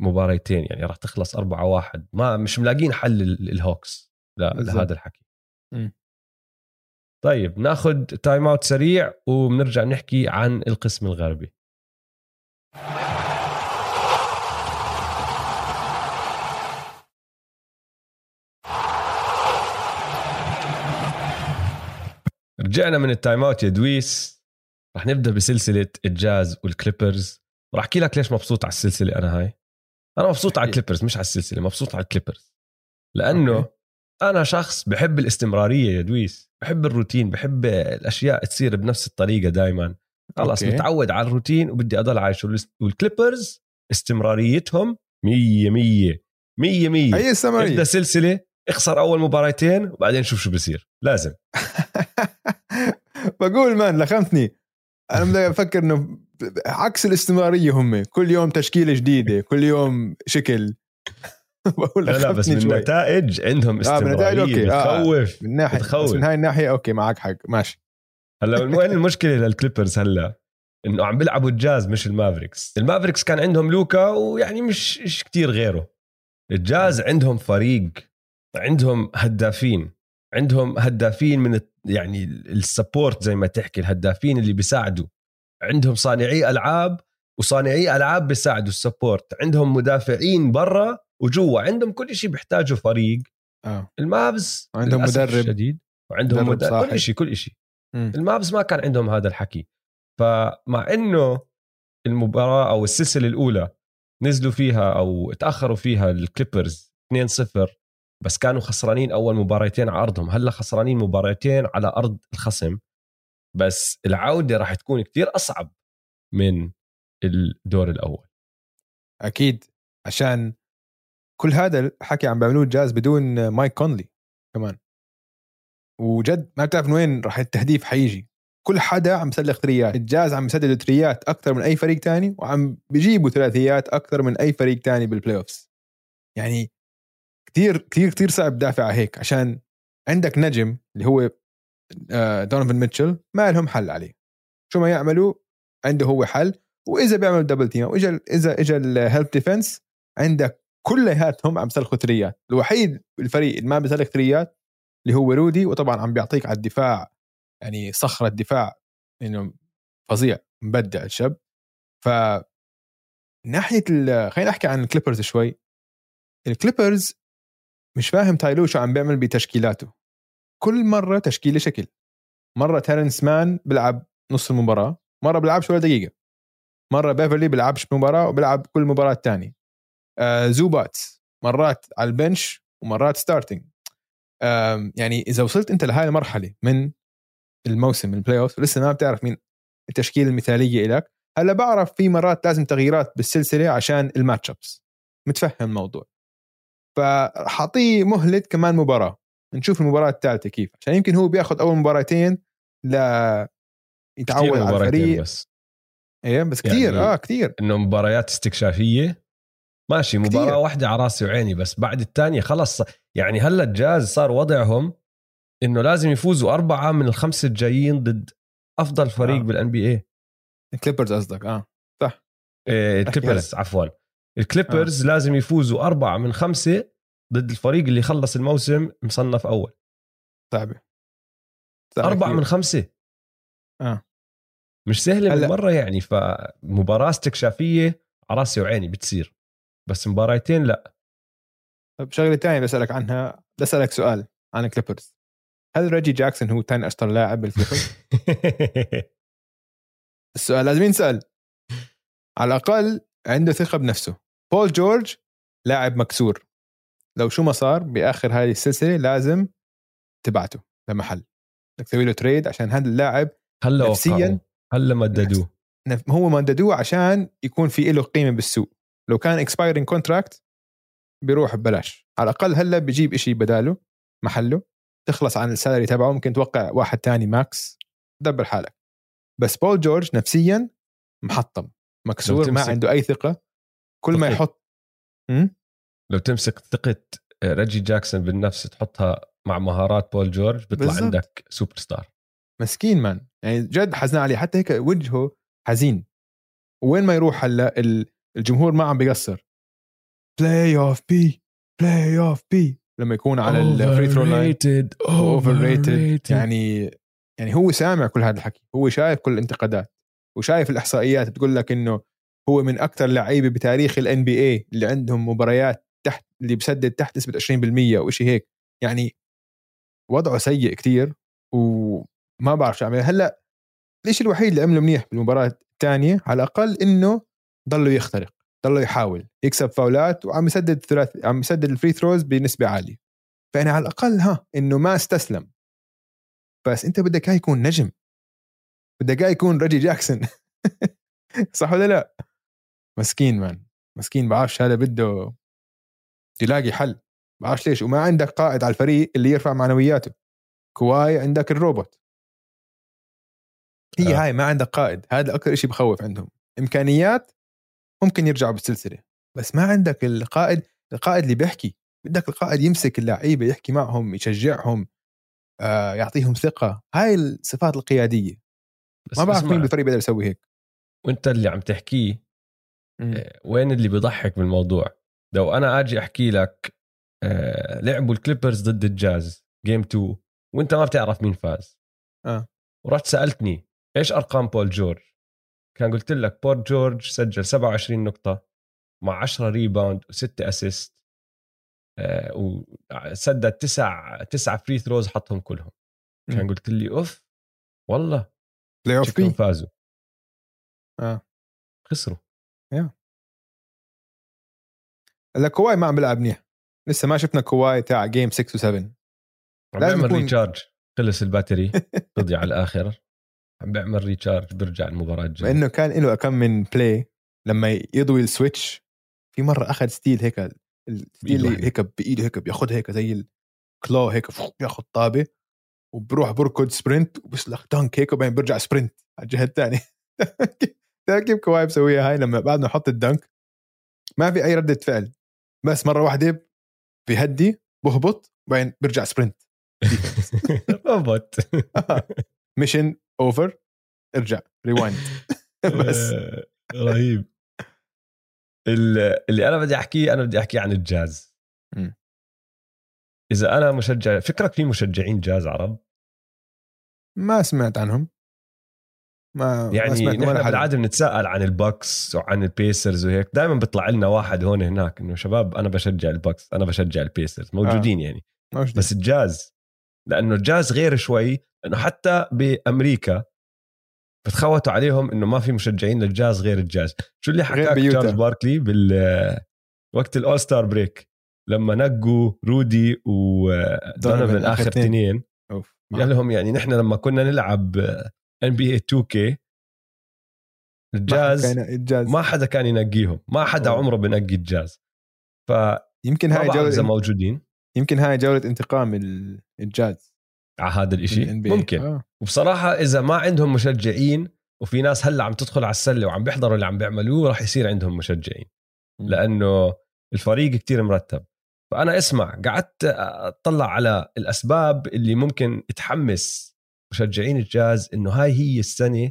مباريتين يعني راح تخلص أربعة واحد ما مش ملاقين حل ال- الهوكس. لهذا الحكي مم. طيب ناخد timeout سريع وبنرجع نحكي عن القسم الغربي رجعنا من ال timeout يا دويس. رح نبدأ بسلسلة الجاز والكليبرز. وراح أحكي لك ليش مبسوط على السلسلة أنا هاي. أنا مبسوط على أكيد. الكليبرز مش على السلسلة مبسوط على الكليبرز. لأنه أوكي. أنا شخص بحب الاستمرارية يا دويس. بحب الروتين بحب الأشياء تصير بنفس الطريقة دائما أوكي. متعود على الروتين وبدي أضل عايش. والكليبرز استمراريتهم مية مية مية مية. هي السمرية ابدا سلسلة اخسر أول مباراتين وبعدين شوف شو بصير. لازم. *laughs* بقول مان لخمتني أنا بدي أفكر إنه عكس الاستمرارية هم كل يوم تشكيلة جديدة كل يوم شكل *laughs* بقول لا لا بس من شوي النتائج عندهم آه، استمرارية أوكي. آه. بتخوف من ناحية بتخوف. بس من هاي الناحية أوكي معك حق ماشي هلا وين المشكلة للكليبرز هلا إنه عم بيلعبوا الجاز مش المافريكس المافريكس كان عندهم لوكا ويعني مش مش كتير غيره الجاز عندهم فريق عندهم هدافين عندهم هدافين من يعني ال support زي ما تحكي الهدافين اللي بيساعدوا. عندهم صانعي ألعاب وصانعي ألعاب بيساعدوا ال support عندهم مدافعين برا وجوا. عندهم كل شيء بيحتاجه فريق. آه. المافز عندهم مدرب. شديد وعندهم مدرب مدرب صاحب. كل شيء كل شيء. مم. المافز ما كان عندهم هذا الحكي. فمع إنه المباراة أو السلسلة الأولى نزلوا فيها أو تأخروا فيها الكليبرز 2-0 بس كانوا خسرانين أول مباراتين على ارضهم هلأ خسرانين مباراتين على أرض الخصم. بس العودة راح تكون كتير أصعب من الدور الأول. أكيد. عشان كل هذا الحكي عم بيعملوه الجاز بدون مايك كونلي كمان. وجد ما بتعرف من وين راح التهديف حيجي. كل حدا عم يسلخ threes الجاز عم يسدد threes أكثر من أي فريق تاني وعم بيجيبوا ثلاثيات أكثر من أي فريق تاني بال playoffs يعني كثير كثير كثير صعب تدافع هيك عشان عندك نجم اللي هو آه، دونيفن ميتشل ما لهم حل عليه. شو ما يعملوا عنده هو حل. وإذا بيعملوا double team واذا إذا اجى ال help defense عندك كلياتهم عم يسلخوا threes. الوحيد بالفريق اللي ما بيسلخ ثريات اللي هو رودي وطبعا عم بيعطيك على الدفاع يعني صخرة دفاع إنه فظيع مبدع الشاب. ف ناحية خلينا نحكي عن الكليبرز شوي. الكليبرز مش فاهم تايلو شو عم بيعمل بتشكيلاته. كل مرة تشكيلة شكل. مرة تيرنس مان بيلعب نص المباراة مرة بيلعبش ولا دقيقة. مرة بيفرلي بيلعبش مباراة وبيلعب كل مباراة تاني آه زوباتس مرات على ال bench ومرات starting آم، يعني إذا وصلت أنت لهاي المرحلة من الموسم ال playoff لسه ما بتعرف مين التشكيلة المثالية لك هلأ بعرف في مرات لازم تغييرات بالسلسلة عشان ال matchups متفهم الموضوع. فحاعطيه مهله كمان مباراة. نشوف المباراة الثالثه كيف. عشان يمكن هو بياخذ أول مباراتين ل يتعود على الفريق. بس. إيه بس كثير يعني- آه كثير. إنه مباريات استكشافية. ماشي مباراة كتير. واحدة على راسي وعيني بس بعد الثانية خلص. يعني هلأ الجاز صار وضعهم إنه لازم يفوزوا أربعة من الخمسة الجايين ضد أفضل فريق آه. بال NBA الكليبرز قصدك آه الكليبرز عفوا. الكليبرز آه. لازم يفوزوا أربعة من خمسة ضد الفريق اللي خلص الموسم مصنف صعبة. صعبة أربعة. من خمسة. آه. مش سهلة هلا- بالمرة يعني فمباراة استكشافية على راسي وعيني بتصير. بس مباراتين لأ. طب شغلة ثانية بسألك عنها. بسألك سؤال عن الكليبرز. هل ريجي جاكسون هو ثاني أشطر لاعب بالكليبرز؟ *laughs* السؤال لازم ينسأل. على الأقل عنده ثقة بنفسه. بول جورج لاعب مكسور. لو شو ما صار بآخر هذه السلسلة لازم تبعثه لمحل. بدك تسوي له trade عشان هذا اللاعب هلا نفسياً هلا مددوه نف- هو مددوه عشان يكون في له قيمة بالسوق. لو كان expiring contract بيروح ببلاش. على الأقل هلا بيجيب إشي بداله محله تخلص عن ال salary تبعه ممكن توقع واحد تاني max دبر حالك. بس بول جورج نفسيا محطم. مكسور ما عنده أي ثقة. كل ما. يحط هم؟ لو تمسك ثقة ريجي جاكسون بالنفس تحطها مع مهارات بول جورج بيطلع بالضبط. عندك سوبر ستار مسكين man. يعني جد حزنان عليه. حتى هيك وجهه حزين. وين ما يروح هلا ال- الجمهور ما عم بيقصر. playoff P playoff P لما يكون على ال free throw line overrated يعني يعني هو سامع كل هذا الحكي. هو شايف كل الانتقادات وشايف الإحصائيات. بتقول لك إنه هو من أكثر لعيبة بتاريخ ال NBA اللي عندهم مباريات تحت اللي بسدد تحت نسبة 20% وشيء هيك. يعني وضعه سيء كتير وما بعرف شو عمل. هلأ الشيء الوحيد اللي عمله منيح بالمباراة الثانية على الأقل إنه ضله يخترق ضله يحاول يكسب فاولات وعم يسدد ثلاث عم يسدد ال free throws بنسبة عالية. فأنا على الأقل ها إنه ما استسلم. بس أنت بدك إياه يكون نجم. بدك إياه يكون ريجي جاكسون. *laughs* صح ولا لا؟ مسكين man. مسكين بعرفش هذا بده يلاقي حل. بعرفش ليش. وما عندك قائد على الفريق اللي يرفع معنوياته. كواي عندك الروبوت. هي آه. هاي ما عندك قائد. هذا أكثر شيء بخوف عندهم. إمكانيات ممكن يرجعوا بالسلسلة. بس ما عندك القائد القائد اللي بيحكي. بدك القائد يمسك اللعيبة يحكي معهم يشجعهم آه يعطيهم ثقة. هاي الصفات القيادية. بس ما بعرف مين بالفريق بيقدر يسوي هيك. وأنت اللي عم تحكيه وين اللي بيضحك بالموضوع؟ لو أنا آجي أحكي لك آه، لعبوا الكليبرز ضد الجاز game 2 وأنت ما بتعرف مين فاز. آه. ورحت سألتني إيش أرقام بول جورج؟ كان قلت لك بول جورج سجل 27 نقطة مع 10 rebound و6 assist وسدد تسع تسع free throws حطهم كلهم. كان. قلت لي أوف والله playoff فازوا. آه. خسروا. هلا كواي ما عم بيلعب منيح. لسه ما شفنا كواي تاع game 6 و7 عم لازم بيعمل يكون- recharge خلص ال battery. *laughs* قضي على الآخر عم بيعمل recharge بيرجع المباراة الجاية. انه كان له كم من play لما يضوي ال switch في مرة أخذ steal هيك ال steal. هيك بإيده هيك بياخذها هيك زي ال claw هيك بياخذ طابة وبروح بركض sprint وبيسلخ dunk هيك وبعدين بيرجع sprint على الجهة الثانية *laughs* كيف كواي بسويها هاي لما بعد ما يحط ال dunk. ما في أي ردة فعل. بس مرة واحدة بيهدي بهبط وبعدين بيرجع sprint robot mission over ارجع. rewind *laughs* بس. آه، رهيب. ال- اللي أنا بدي أحكيه أنا بدي أحكي عن الجاز. إذا أنا مشجع فكرك في مشجعين جاز عرب؟ ما سمعت عنهم. ما ما يعني سمعت نحن بالعادة بنتساءل عن البكس وعن البيسرز وهيك. دائما بيطلع لنا واحد هون هناك إنه شباب أنا بشجع البكس أنا بشجع البيسرز. موجودين يعني. موجودين. بس الجاز لأنه الجاز غير شوي انه حتى بأمريكا بتخوتوا عليهم إنه ما في مشجعين للجاز غير الجاز. شو اللي حكاه. تشارلز باركلي بال وقت ال All-Star break؟ لما نقوا رودي ودونيفن آخر اثنين. قال لهم يعني نحن لما كنا نلعب NBA 2K الجاز ما حدا كان ينقيهم. ما حدا أوه. عمره بنقي الجاز. فما يمكن هاي بعرف إذا جو... موجودين. يمكن هاي جولة انتقام ال- الجاز. على هذا من الاشي ال NBA. ممكن. آه. وبصراحة إذا ما عندهم مشجعين وفي ناس هلأ عم تدخل على السلة وعم بيحضروا اللي عم بيعملوه راح يصير عندهم مشجعين. لأنه الفريق كتير مرتب. فأنا اسمع قعدت أطلع على الأسباب اللي ممكن تحمس مشجعين الجاز إنه هاي هي السنة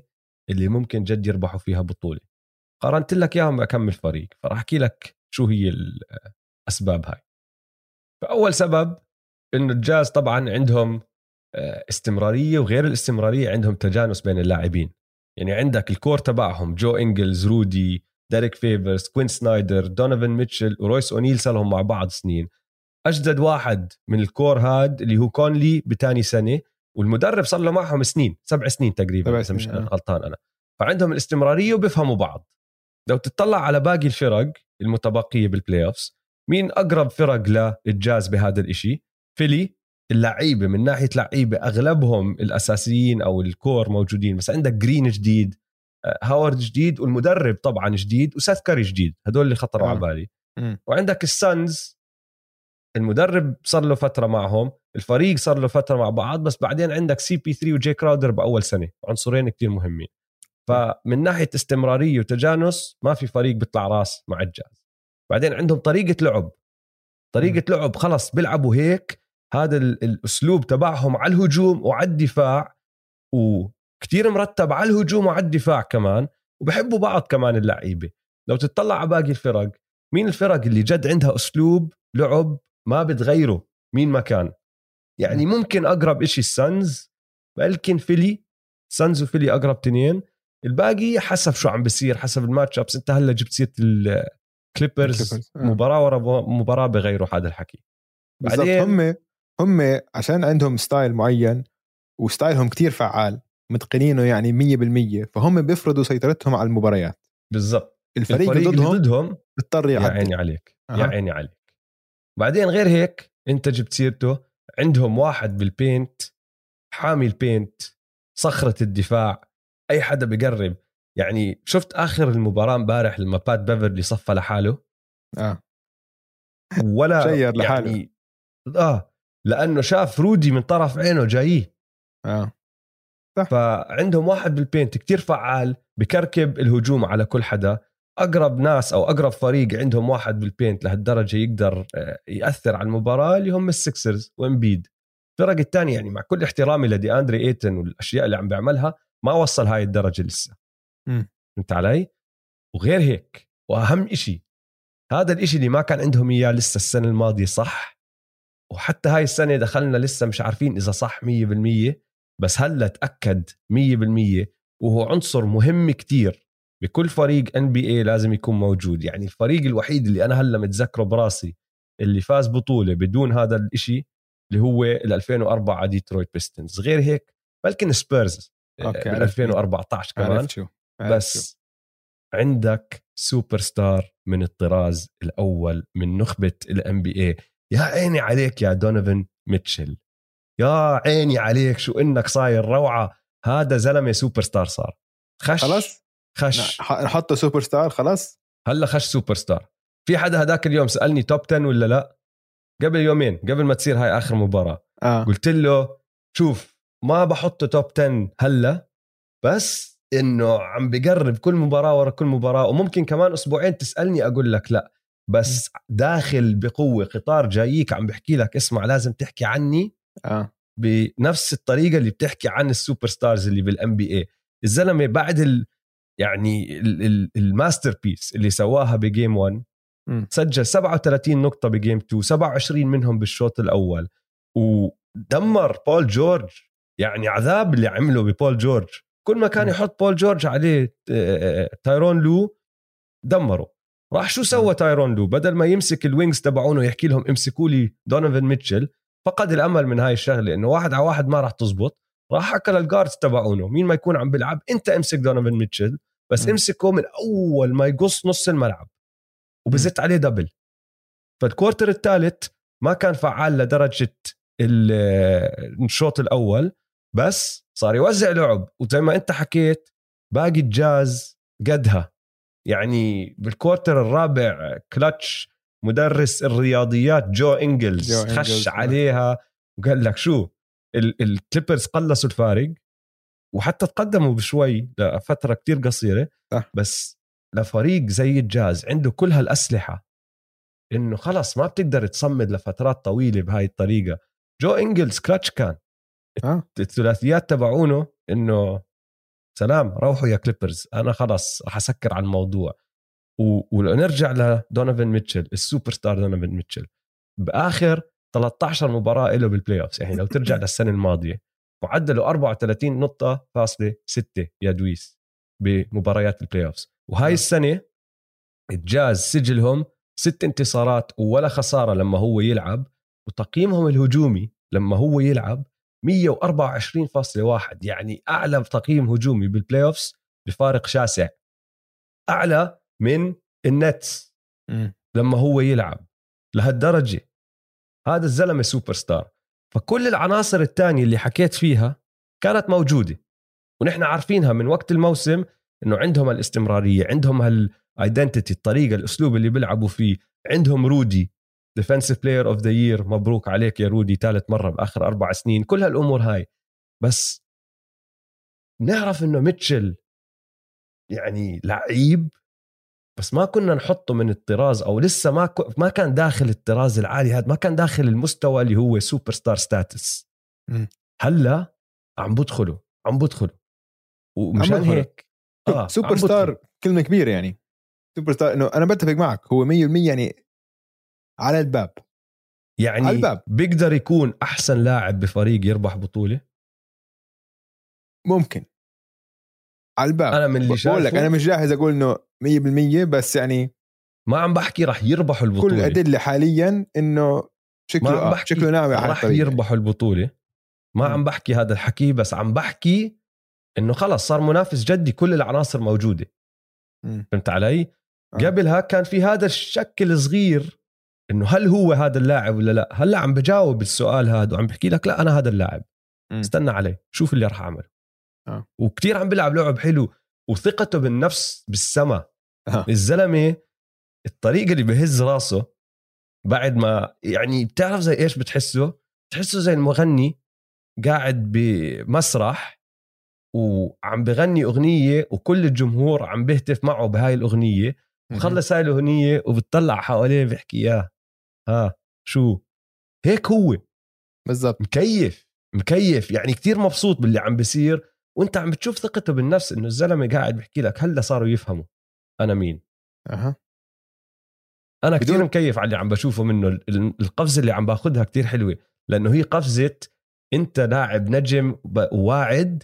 اللي ممكن جد يربحوا فيها بطولة. قارنت لك إياهم بكم الفريق فراح أحكي لك شو هي الاسباب هاي. فأول سبب إنه الجاز طبعا عندهم آه، استمرارية وغير الاستمرارية عندهم تجانس بين اللاعبين. يعني عندك ال core تبعهم جو إنجلز رودي ديريك فيفرز كوين سنايدر دونيفن ميتشل ورويس أونيل صار لهم مع بعض سنين. أجدد واحد من ال core هاد اللي هو كونلي بتاني سنة والمدرب صار له معهم سنين سبع سنين تقريبا إذا مش آه. غلطان أنا فعندهم الاستمرارية وبيفهموا بعض لو تطلع على باقي الفرق المتبقية بال playoffs مين أقرب فرق للجاز بهذا الإشي فيلي اللعيبة من ناحية لعيبة أغلبهم الأساسيين أو ال core موجودين بس عندك جرين جديد آه، هاورد جديد والمدرب طبعا جديد وسيث كاري جديد هدول اللي خطروا آه. على بالي مم. وعندك السانز المدرب صار له فترة معهم الفريق صار له فترة مع بعض بس بعدين عندك CP3 وجي كراودر بأول سنة عنصرين كتير مهمين. فمن ناحية استمرارية وتجانس ما في فريق بيطلع راس مع الجاز. بعدين عندهم طريقة لعب. طريقة لعب خلص بيلعبوا هيك هذا ال- الأسلوب تبعهم على الهجوم وعلى الدفاع وكتير مرتب على الهجوم وعلى الدفاع كمان وبحبوا بعض كمان اللعيبة. لو تطلع على باقي الفرق مين الفرق اللي جد عندها أسلوب لعب ما بتغيره مين ما كان. يعني ممكن أقرب إشي السانز بلكن Philly Suns و Philly أقرب تنين. الباقي حسب شو عم بيصير حسب ال matchups أنت هلأ جبت سيرة ال Clippers آه. مباراة ورا مباراة بغيروا هذا الحكي. بعدين- هم هم عشان عندهم style معين و style هم كتير فعال متقنينه يعني 100% فهم بيفرضوا سيطرتهم على المباريات. بالضبط. الفريق, الفريق اللي ضدهم ضدهم بيضطر يا يعدي عيني عليك يا. عيني عليك. بعدين غير هيك انت جبت سيرته عندهم واحد بال paint حامي ال paint صخرة الدفاع أي حدا بقرب يعني شفت آخر المباراة امبارح لما Pat Beverley صفى لحاله؟ آه. ولا شير لحاله. يعني آه لأنه شاف Rudy من طرف عينه جاية آه. فعندهم واحد بال paint كتير فعال بكركب الهجوم على كل حدا. أقرب ناس أو أقرب فريق عندهم واحد بال paint لهالدرجة يقدر آه، يأثر على المباراة اللي هم ال Sixers و Embiid. الفرق الثانية يعني مع كل احترامي لدي أندري إيتن والأشياء اللي عم بيعملها ما وصل هاي الدرجة لسه. فهمت علي؟ وغير هيك وأهم إشي هذا الإشي اللي ما كان عندهم إياه لسه السنة الماضية صح؟ وحتى هاي السنة دخلنا لسه مش عارفين إذا صح 100% بس هلأ تأكد 100% وهو عنصر مهم كتير. بكل فريق ان بي اي لازم يكون موجود. يعني الفريق الوحيد اللي أنا هلأ متذكره براسي اللي فاز بطولة بدون هذا الإشي اللي هو ال 2004 Detroit Pistons غير هيك بلكن سبيرز بال عرفت. 2014 كمان. عرفت شو. عرفت شو. بس عندك سوبر ستار من الطراز الأول من نخبة ال NBA يا عيني عليك يا Donovan Mitchell يا عيني عليك شو إنك صاير روعة. هذا زلمة سوبر ستار صار. خش. خلاص. خش. ح- نحطه سوبر ستار خلاص. هلا خش سوبر ستار في حدا هداك اليوم سألني top 10 ولا لا؟ قبل يومين قبل ما تصير هاي آخر مباراة. آه. قلت له شوف ما بحطه top 10 هلا بس إنه عم بقرب كل مباراة ورا كل مباراة وممكن كمان أسبوعين تسألني أقول لك لا. بس داخل بقوة قطار جاييك عم بحكي لك اسمع لازم تحكي عني آه. بنفس الطريقة اللي بتحكي عن ال superstars اللي بال NBA الزلمة بعد ال يعني ال- ال- ال masterpiece اللي سواها ب game 1 مم. سجل 37 نقطة ب game 2 27 منهم بالشوط الأول. ودمر Paul George يعني عذاب اللي عمله ب Paul George كل ما كان. يحط Paul George عليه آه، Tyronn Lue دمره. راح شو سوى Tyronn Lue بدل ما يمسك ال wings تبعونه يحكي لهم امسكوا لي Donovan Mitchell فقد الأمل من هاي الشغلة إنه واحد على واحد ما راح تزبط. راح حكى لل guards تبعونه مين ما يكون عم بيلعب أنت امسك Donovan Mitchell بس مم. امسكه من أول ما يقص نص الملعب وبزت عليه double فال quarter الثالث ما كان فعال لدرجة ال- الشوط الأول بس صار يوزع لعب وزي ما أنت حكيت باقي الجاز قدها يعني بال quarter الرابع كلتش مدرس الرياضيات Joe Ingles Joe Ingles، خش نعم. عليها وقال لك شو ال- ال Clippers قلصوا الفارق وحتى تقدموا بشوي لفترة كتير قصيرة صح. بس لفريق زي الجاز عنده كل هالأسلحة إنه خلص ما بتقدر تصمد لفترات طويلة بهاي الطريقة. Joe Ingles clutch كان. آه. الثلاثيات تبعونه إنه سلام روحوا يا Clippers أنا خلص رح أسكر على الموضوع. و- ولنرجع ل Donovan Mitchell ال superstar Donovan Mitchell. بآخر 13 مباراة له بال playoffs يعني لو ترجع *laughs* للسنة الماضية. معدله 34 نقطة فاصلة 6 يا دويس بمباريات ال playoffs وهاي السنة الجاز سجلهم ست انتصارات ولا خسارة لما هو يلعب وتقييمهم الهجومي لما هو يلعب 124.1 يعني أعلى تقييم هجومي بال playoffs بفارق شاسع. أعلى من ال Nets. لما هو يلعب. لهالدرجة. هذا الزلمة سوبر ستار فكل العناصر الثانية اللي حكيت فيها كانت موجودة ونحن عارفينها من وقت الموسم إنه عندهم الاستمرارية عندهم هال identity الطريقة الأسلوب اللي بيلعبوا فيه عندهم Rudy defensive player of the year مبروك عليك يا Rudy ثالث مرة بآخر أربع سنين كل هالأمور هاي. بس نعرف إنه Mitchell يعني لعيب بس ما كنا نحطه من الطراز أو لسه ما ك... ما كان داخل الطراز العالي هذا ما كان داخل المستوى اللي هو superstar status. هلأ عم بدخلوا عم بدخلوا ومشان. هيك *laughs* آه سوبر ستار. كلمة كبيرة يعني سوبر ستار إنه أنا بتفق معك هو 100% يعني على الباب يعني على الباب. بيقدر يكون أحسن لاعب بفريق يربح بطولة ممكن على الباب أنا من اللي بقول لك أنا مش جاهز أقول إنه 100% بس يعني ما عم بحكي رح يربحوا كل البطولة الادله حاليا إنه ما شكله عم آه بحكي شكله ناوي على رح الطريق يربحوا البطولة ما مم. عم بحكي هذا الحكي بس عم بحكي إنه خلص صار منافس جدي كل العناصر موجودة مم. فهمت علي؟ آه. قبلها كان في هذا الشك الصغير إنه هل هو هذا اللاعب ولا لا؟ هلأ عم بجاوب السؤال هذا وعم بحكي لك لا أنا هذا اللاعب مم. استنى علي شوف اللي راح أعمله آه. وكتير عم بيلعب لعب حلو وثقته بالنفس بالسما آه. الزلمة الطريقة اللي بهز راسه بعد ما يعني بتعرف زي إيش بتحسه؟ بتحسه زي المغني قاعد بمسرح وعم بغني أغنية وكل الجمهور عم بيهتف معه بهاي الأغنية. وخلص هاي الأغنية وبتطلع حواليه بيحكي ياه ها شو؟ هيك هو. بالضبط. مكيف مكيف. يعني كتير مبسوط باللي عم بيصير. وانت عم بتشوف ثقته بالنفس إنه الزلمة قاعد بيحكي لك هلا صاروا يفهموا أنا مين أها أنا بدون- مكيف على اللي عم بشوفه منه ال- القفزة اللي عم باخذها كتير حلوة لأنه هي قفزة أنت لاعب نجم وواعد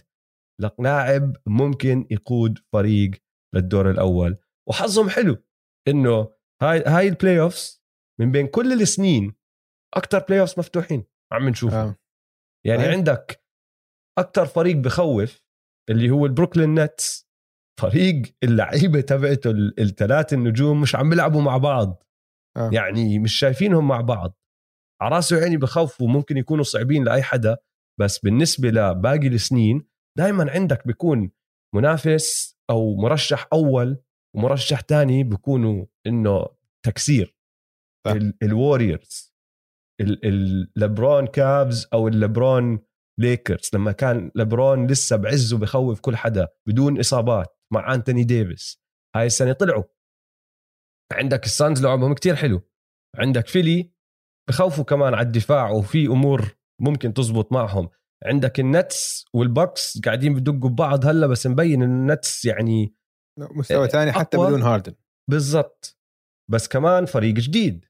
لاعب ممكن يقود فريق للدور الأول وحظهم حلو إنه هاي هاي ال playoffs من بين كل السنين أكثر playoffs مفتوحين عم نشوفها آه. يعني صحيح. عندك أكثر فريق بخوف اللي هو ال Brooklyn Nets. فريق اللعيبة تبعته ال- الثلاث النجوم مش عم بيلعبوا مع بعض. آه. يعني مش شايفينهم مع بعض. على راسه عيني بخوفوا ممكن يكونوا صعبين لأي حدا بس بالنسبة لباقي السنين دائما عندك بيكون منافس أو مرشح أول ومرشح تاني بيكونوا إنه تكسير. ال Warriors ال LeBron Cavs أو ال LeBron Lakers لما كان ليبرون لسه بعزه بخوف كل حدا بدون إصابات مع Anthony Davis. هاي السنة طلعوا. عندك ال Suns لعبهم كتير حلو. عندك فيلي بخوفوا كمان على الدفاع وفي أمور ممكن تزبط معهم. عندك النتس والبوكس قاعدين بدقوا ببعض هلا بس مبين انه النتس يعني مستوى ثاني حتى. بدون هاردن. بالضبط. بس كمان فريق جديد.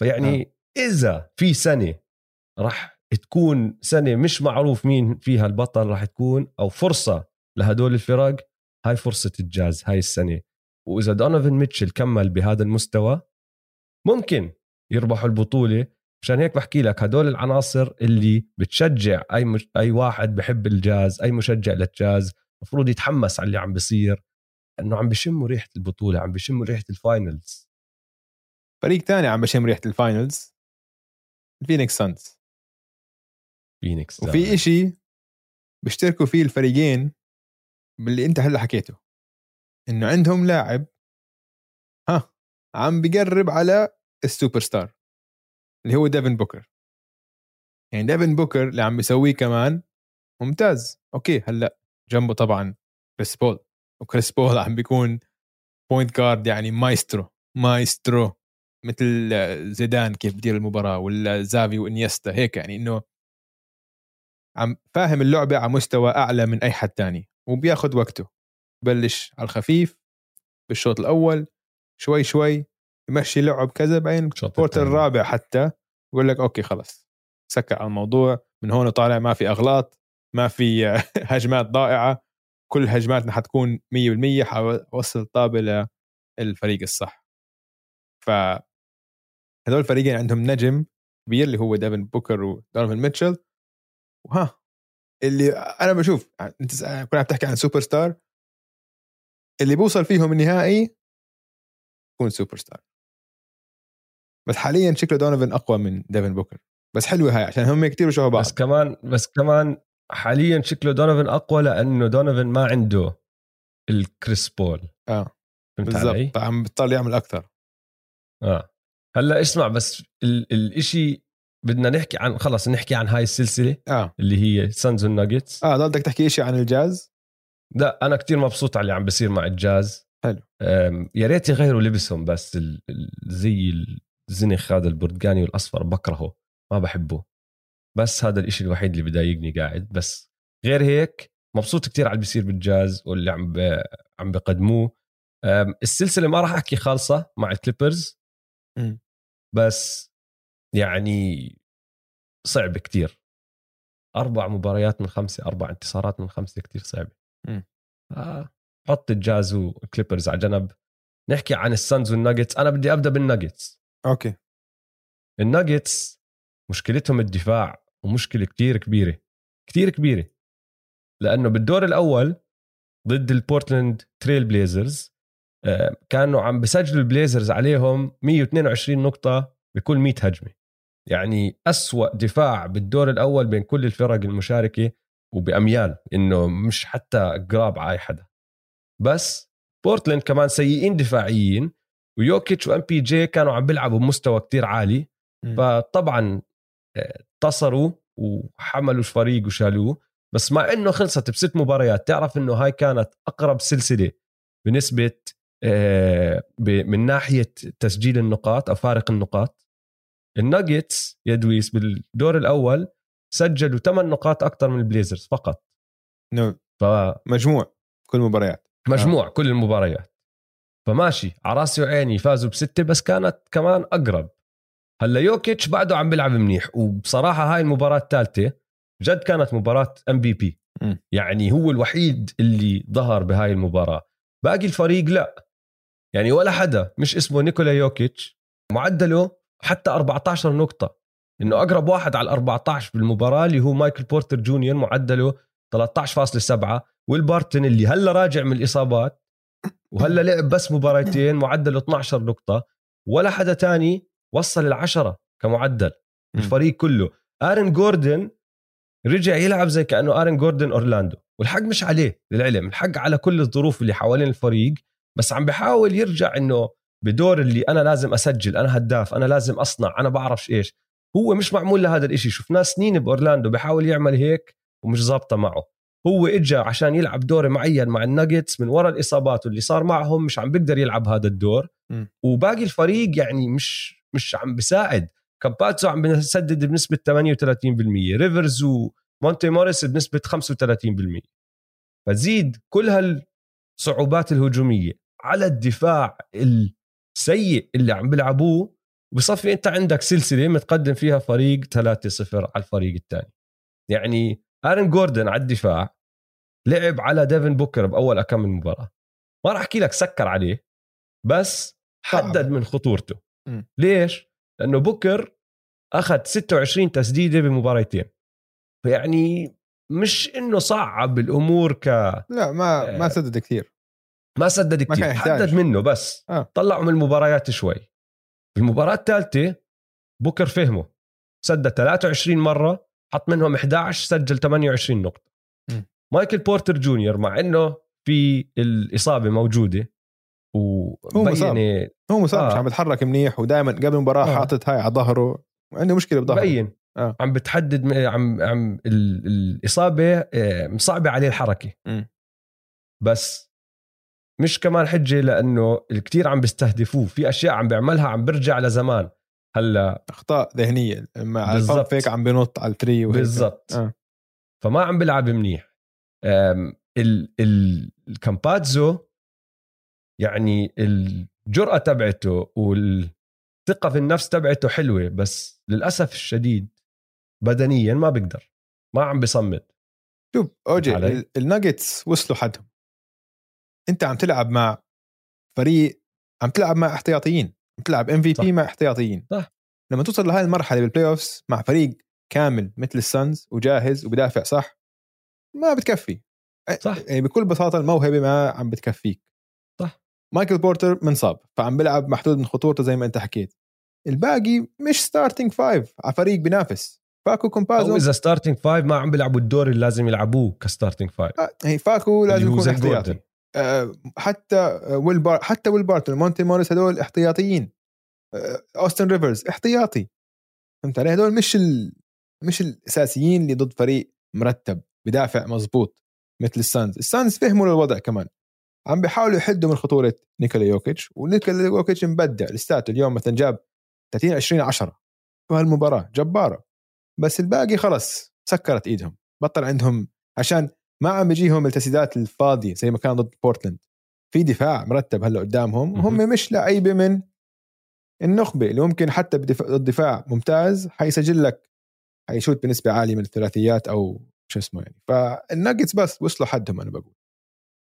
فيعني آه. إذا في سنة راح تكون سنة مش معروف مين فيها البطل راح تكون أو فرصة لهدول الفرق هاي فرصة الجاز هاي السنة. وإذا دونيفن ميتشل كمل بهذا المستوى ممكن يربحوا البطولة. مشان هيك بحكي لك هدول العناصر اللي بتشجع أي مش... أي واحد بحب الجاز أي مشجع للجاز المفروض يتحمس على اللي عم بيصير إنه عم بشموا ريحة البطولة عم بشموا ريحة الفاينلز فريق ثاني عم بشم ريحة ال finals الفينيكس سانز. فينيكس وفي إشي بيشتركوا فيه الفريقين باللي أنت هلأ حكيته. إنه عندهم لاعب ها عم بقرب على السوبر ستار اللي هو ديفن بوكر. يعني ديفن بوكر اللي عم بيسويه كمان ممتاز. أوكي هلأ جنبه طبعا كريس بول. وكريس بول عم بيكون point guard يعني مايسترو مايسترو مثل زيدان كيف بدير المباراة ولا زافي وإنيستا هيك يعني إنه عم فاهم اللعبة على مستوى أعلى من أي حد تاني وبياخذ وقته. بلش على الخفيف بالشوط الأول شوي شوي يمشي لعب كذا بعدين الشوط الرابع حتى يقول لك أوكي خلص. سكر على الموضوع. من هون وطالع ما في أغلاط ما في *laughs* هجمات ضائعة. كل هجماتنا حتكون 100% حاول اوصل الطابه للفريق الصح. ف هذول الفريقين عندهم نجم كبير اللي هو ديفن بوكر ودونيفن ميتشل. وها اللي أنا بشوف أنت كنا عم تحكي عن سوبر ستار اللي بوصل فيهم النهائي يكون سوبر ستار بس حاليا شكله دونيفن أقوى من ديفن بوكر بس حلوة هاي عشان هم كتير بيشوفوا بعض. بس كمان بس كمان حاليا شكله دونيفن أقوى لأنه دونيفن ما عنده الكريس بول آه. بالضبط عم بيضطر يعمل أكثر. آه. هلأ اسمع بس ال- الإشي بدنا نحكي عن خلص نحكي عن هاي السلسلة آه. اللي هي سانز والناجتس آه بدك تحكي شيء عن الجاز؟ لا أنا كتير مبسوط على اللي عم بصير مع الجاز. حلو. يا ريت يغيروا لبسهم بس ال- ال- زي الزنخ هذا البرتقاني والأصفر بكرهه ما بحبه. بس هذا الإشي الوحيد اللي بضايقني قاعد. بس غير هيك مبسوط كتير على اللي بيصير بالجاز واللي عم ب... عم بقدموه. السلسلة ما راح أحكي خالصة مع الكليبرز. بس يعني صعب كتير. أربع مباريات من خمسة أربع انتصارات من خمسة كتير صعبه. آه. حط الجاز والكليبرز على جنب. نحكي عن السانز والناجتس. أنا بدي أبدأ بالناجتس. أوكي. الناجتس مشكلتهم الدفاع ومشكلة كتير كبيرة. كتير كبيرة. لأنه بالدور الأول ضد البورتلاند تريل بليزرز آه، كانوا عم بسجلوا البليزرز عليهم 122 نقطة بكل 100 هجمة. يعني أسوأ دفاع بالدور الأول بين كل الفرق المشاركة وبأميال إنه مش حتى قراب على أي حدا. بس بورتلاند كمان سيئين دفاعيين ويوكيتش و MPJ كانوا عم بيلعبوا بمستوى كتير عالي. فطبعا آه، انتصروا وحملوا الفريق وشالوه. بس مع إنه خلصت بست مباريات تعرف إنه هاي كانت أقرب سلسلة بنسبة آه، من ناحية تسجيل النقاط أو فارق النقاط؟ الناجتس يا دويس بالدور الأول سجلوا 8 نقاط أكثر من البليزرز فقط. انه فمجموع مجموع كل المباريات. كل المباريات. فماشي على راسي وعيني فازوا بستة بس كانت كمان أقرب. هلا يوكيتش بعده عم بيلعب منيح وبصراحة هاي المباراة الثالثة جد كانت مباراة MVP. يعني هو الوحيد اللي ظهر بهاي المباراة. باقي الفريق لا. يعني ولا حدا مش اسمه نيكولا يوكيتش. معدله حتى 14 نقطة. إنه أقرب واحد على ال 14 بالمباراه اللي هو مايكل بورتر جونيور معدله 13.7 والبارتن اللي هلا راجع من الإصابات وهلا *coughs* لعب بس مباراتين معدله 12 نقطة. ولا حدا تاني وصل العشرة كمعدل. الفريق كله. آرن جوردن رجع يلعب زي كأنه آرن جوردن أورلاندو. والحق مش عليه للعلم الحق على كل الظروف اللي حوالين الفريق بس عم بحاول يرجع إنه بدور اللي أنا لازم أسجل أنا هداف أنا لازم أصنع أنا بعرفش إيش. هو مش معمول لهذا الإشي. شفناه سنين بأورلاندو بحاول يعمل هيك ومش ظابطة معه. هو اجى عشان يلعب دور معين مع الناجتس من وراء الإصابات واللي صار معهم مش عم بيقدر يلعب هذا الدور. م. وباقي الفريق يعني مش مش عم بيساعد. كامباتسو عم بيسدد بنسبة 38% ريفرز ومونتي موريس بنسبة 35% فتزيد كل هالصعوبات الهجومية. على الدفاع السيء اللي عم بيلعبوه وبصفي أنت عندك سلسلة متقدم فيها فريق 3-0 على الفريق الثاني يعني آرن جوردن على الدفاع لعب على ديفن بوكر بأول كم مباراة. ما راح أحكي لك سكر عليه بس حدد من خطورته. م. ليش؟ لأنه بوكر أخذ 26 تسديدة بمباريتين. فيعني مش إنه صعب الأمور ك لا ما ما سدد كثير. ما سدد ما كثير يحتاج. حدد منه بس آه. طلعوا من المباريات شوي المباراة الثالثة بوكر فهمه سدد 23 مرة حط منهم 11 سجل 28 نقطة م. مايكل بورتر جونيور مع إنه في الإصابة موجودة ومبين هو مصاب آه. مش عم بتحرك منيح ودائما قبل المباراة آه. حاطط هاي على ظهره عنده مشكلة بظهره مبين آه. عم بتحدد م- عم عم ال- الإصابة آه، مصعبه عليه الحركة مم. بس مش كمان حجة لأنه الكثير عم بيستهدفوه في أشياء عم بيعملها عم برجع لزمان. هلأ أخطاء ذهنية مع ال pump عم بينط على ال three. بالضبط. آه. فما عم بيلعب منيح. ال ال الكامباتزو يعني الجرأة تبعته والثقة في النفس تبعته حلوة بس للأسف الشديد بدنيا ما بيقدر ما عم بيصمد. شوف أوجي الناجتس وصلوا حدهم. أنت عم تلعب مع فريق عم تلعب مع احتياطيين عم تلعب MVP مع احتياطيين. صح. لما توصل لهي المرحلة بال playoffs مع فريق كامل مثل السانز وجاهز وبدافع صح؟ ما بتكفي. صح. يعني بكل بساطة الموهبة ما عم بتكفيك. صح. مايكل بورتر منصاب فعم بيلعب محدود من خطورته زي ما أنت حكيت. الباقي مش starting five على فريق بينافس. فاكو كامباتزو إذا starting five ما عم بيلعبوا الدور اللي لازم يلعبوه ك starting five آه، هي فاكو لازم يكون احتياطي. حتى آه، ويل حتى ويل بارتون مونتي موريس هدول احتياطيين. آه، أوستن ريفرز احتياطي. فهمت علي؟ هدول مش ال... مش الأساسيين اللي ضد فريق مرتب بدافع مزبوط مثل السانز. السانز فهموا الوضع كمان. عم بيحاولوا يحدوا من خطورة نيكولا يوكيتش ونيكولا يوكيتش مبدع. لساته اليوم مثلا جاب 30 20 10 في هالمباراة جبارة. بس الباقي خلص سكرت إيدهم. بطل عندهم عشان ما عم بيجيهم التسديدات الفاضية زي ما كان ضد بورتلاند. في دفاع مرتب هلأ قدامهم مهم. هم مش لعيبة من النخبة اللي ممكن حتى بدفاع ضد دفاع ممتاز حيسجل لك حيشوت بنسبة عالية من الثلاثيات أو شو اسمه يعني. فالناجتس بس وصلوا حدهم أنا بقول.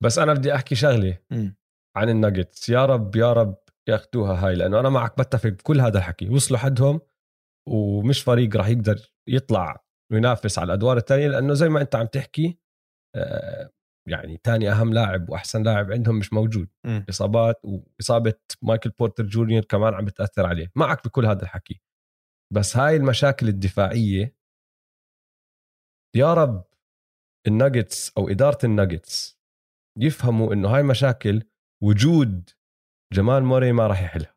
بس أنا بدي أحكي شغلة مم. عن الناجتس. يا رب يا رب ياخذوها هاي لأنه أنا معك بتفق بكل هذا الحكي. وصلوا حدهم ومش فريق راح يقدر يطلع وينافس على الأدوار الثانية لأنه زي ما أنت عم تحكي يعني تاني أهم لاعب وأحسن لاعب عندهم مش موجود. مم. إصابات وإصابة مايكل بورتر جونيور كمان عم بتأثر عليه. معك بكل هذا الحكي. بس هاي المشاكل الدفاعية يا رب الناجتس أو إدارة الناجتس يفهموا إنه هاي مشاكل وجود جمال موري ما راح يحلها.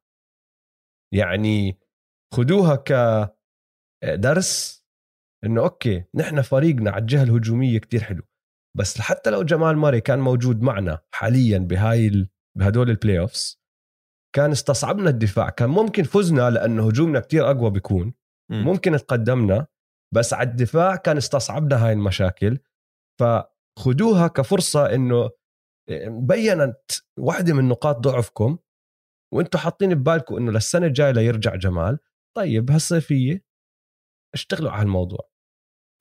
يعني خدوها كدرس إنه okay نحن فريقنا على الجهة الهجومية كتير حلو. بس حتى لو جمال موري كان موجود معنا حاليا بهاي ال... بهدول ال playoffs كان استصعبنا الدفاع. كان ممكن فزنا لأنه هجومنا كتير أقوى بيكون. مم. ممكن تقدمنا بس على الدفاع كان استصعبنا هاي المشاكل. فخدوها كفرصة إنه بينت واحدة من نقاط ضعفكم وأنتم حاطين ببالكم إنه للسنة الجاية ليرجع جمال. طيب هالصيفية اشتغلوا على الموضوع.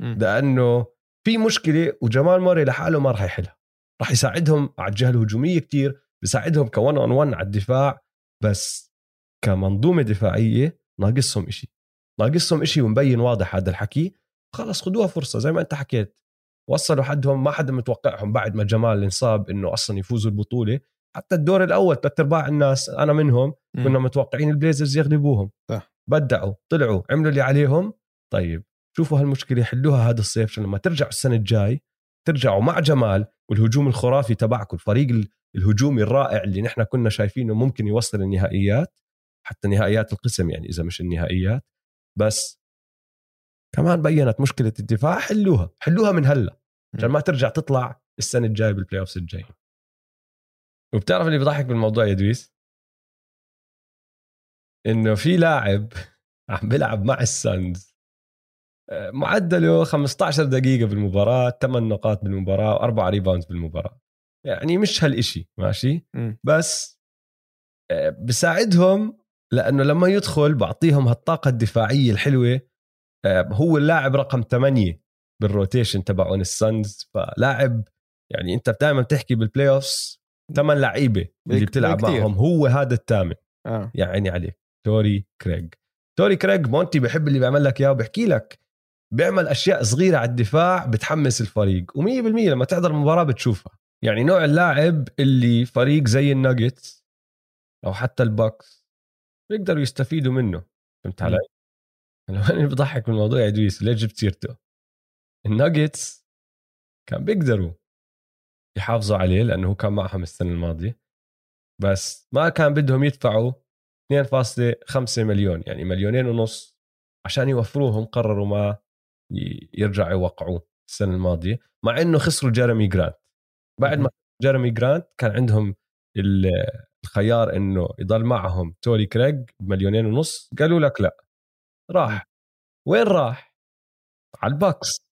لأنه في مشكلة وجمال موري لحاله ما راح يحلها. راح يساعدهم على الجهة الهجومية كتير بيساعدهم كون اون 1 على الدفاع بس كمنظومة دفاعية ناقصهم إشي. ناقصهم إشي ومبين واضح هذا الحكي. خلص خدوها فرصة زي ما أنت حكيت. وصلوا حدهم ما حدا متوقعهم بعد ما جمال انصاب إنه أصلا يفوزوا البطولة. حتى الدور الأول ثلاث أرباع الناس أنا منهم. كنا متوقعين البليزرز يغلبوهم. صح. بدعوا طلعوا عملوا اللي عليهم. طيب. شوفوا هالمشكلة حلوها هذا الصيف عشان لما ترجعوا السنة الجاي ترجعوا مع جمال والهجوم الخرافي تبعكم الفريق ال- الهجومي الرائع اللي نحن كنا شايفينه ممكن يوصل النهائيات حتى نهائيات القسم يعني إذا مش النهائيات. بس كمان بينت مشكلة الدفاع حلوها حلوها من هلا عشان ما ترجع تطلع السنة الجاية بال playoffs الجاي وبتعرف اللي بضحك بالموضوع يا دويس؟ إنه في لاعب *laughs* عم بيلعب مع السانز. معدله 15 دقيقة بالمباراة 8 نقاط بالمباراة وأربع rebounds بالمباراة. يعني مش هالإشي ماشي. بس آه، بساعدهم لأنه لما يدخل بعطيهم هالطاقة الدفاعية الحلوة آه، هو اللاعب رقم 8 بال rotation تبعون السانز. فلاعب يعني أنت دائما بتحكي بال playoffs ثمان لعيبة اللي بتلعب كتير. معهم هو هذا الثامن. يا عيني عليك. توري كريغ. توري كريغ مونتي بحب اللي بيعمل لك إياه وبحكي لك بيعمل أشياء صغيرة على الدفاع بتحمس الفريق و100% لما تحضر المباراة بتشوفها يعني نوع اللاعب اللي فريق زي الناجتس أو حتى الباكس بيقدروا يستفيدوا منه فهمت علي؟ وين اللي بضحك من الموضوع يا إدريس ليش جبت سيرته؟ الناجتس كان بيقدروا يحافظوا عليه لأنه هو كان معهم السنة الماضية بس ما كان بدهم يدفعوا 2.5 مليون يعني مليونين ونص عشان يوفروهم قرروا ما يرجعوا يوقعوه السنة الماضية مع إنه خسروا جيرمي جرانت. بعد ما جيرمي جرانت كان عندهم الخيار إنه يضل معهم توري كريج بمليونين ونص قالوا لك لا. راح. وين راح؟ على الباكس.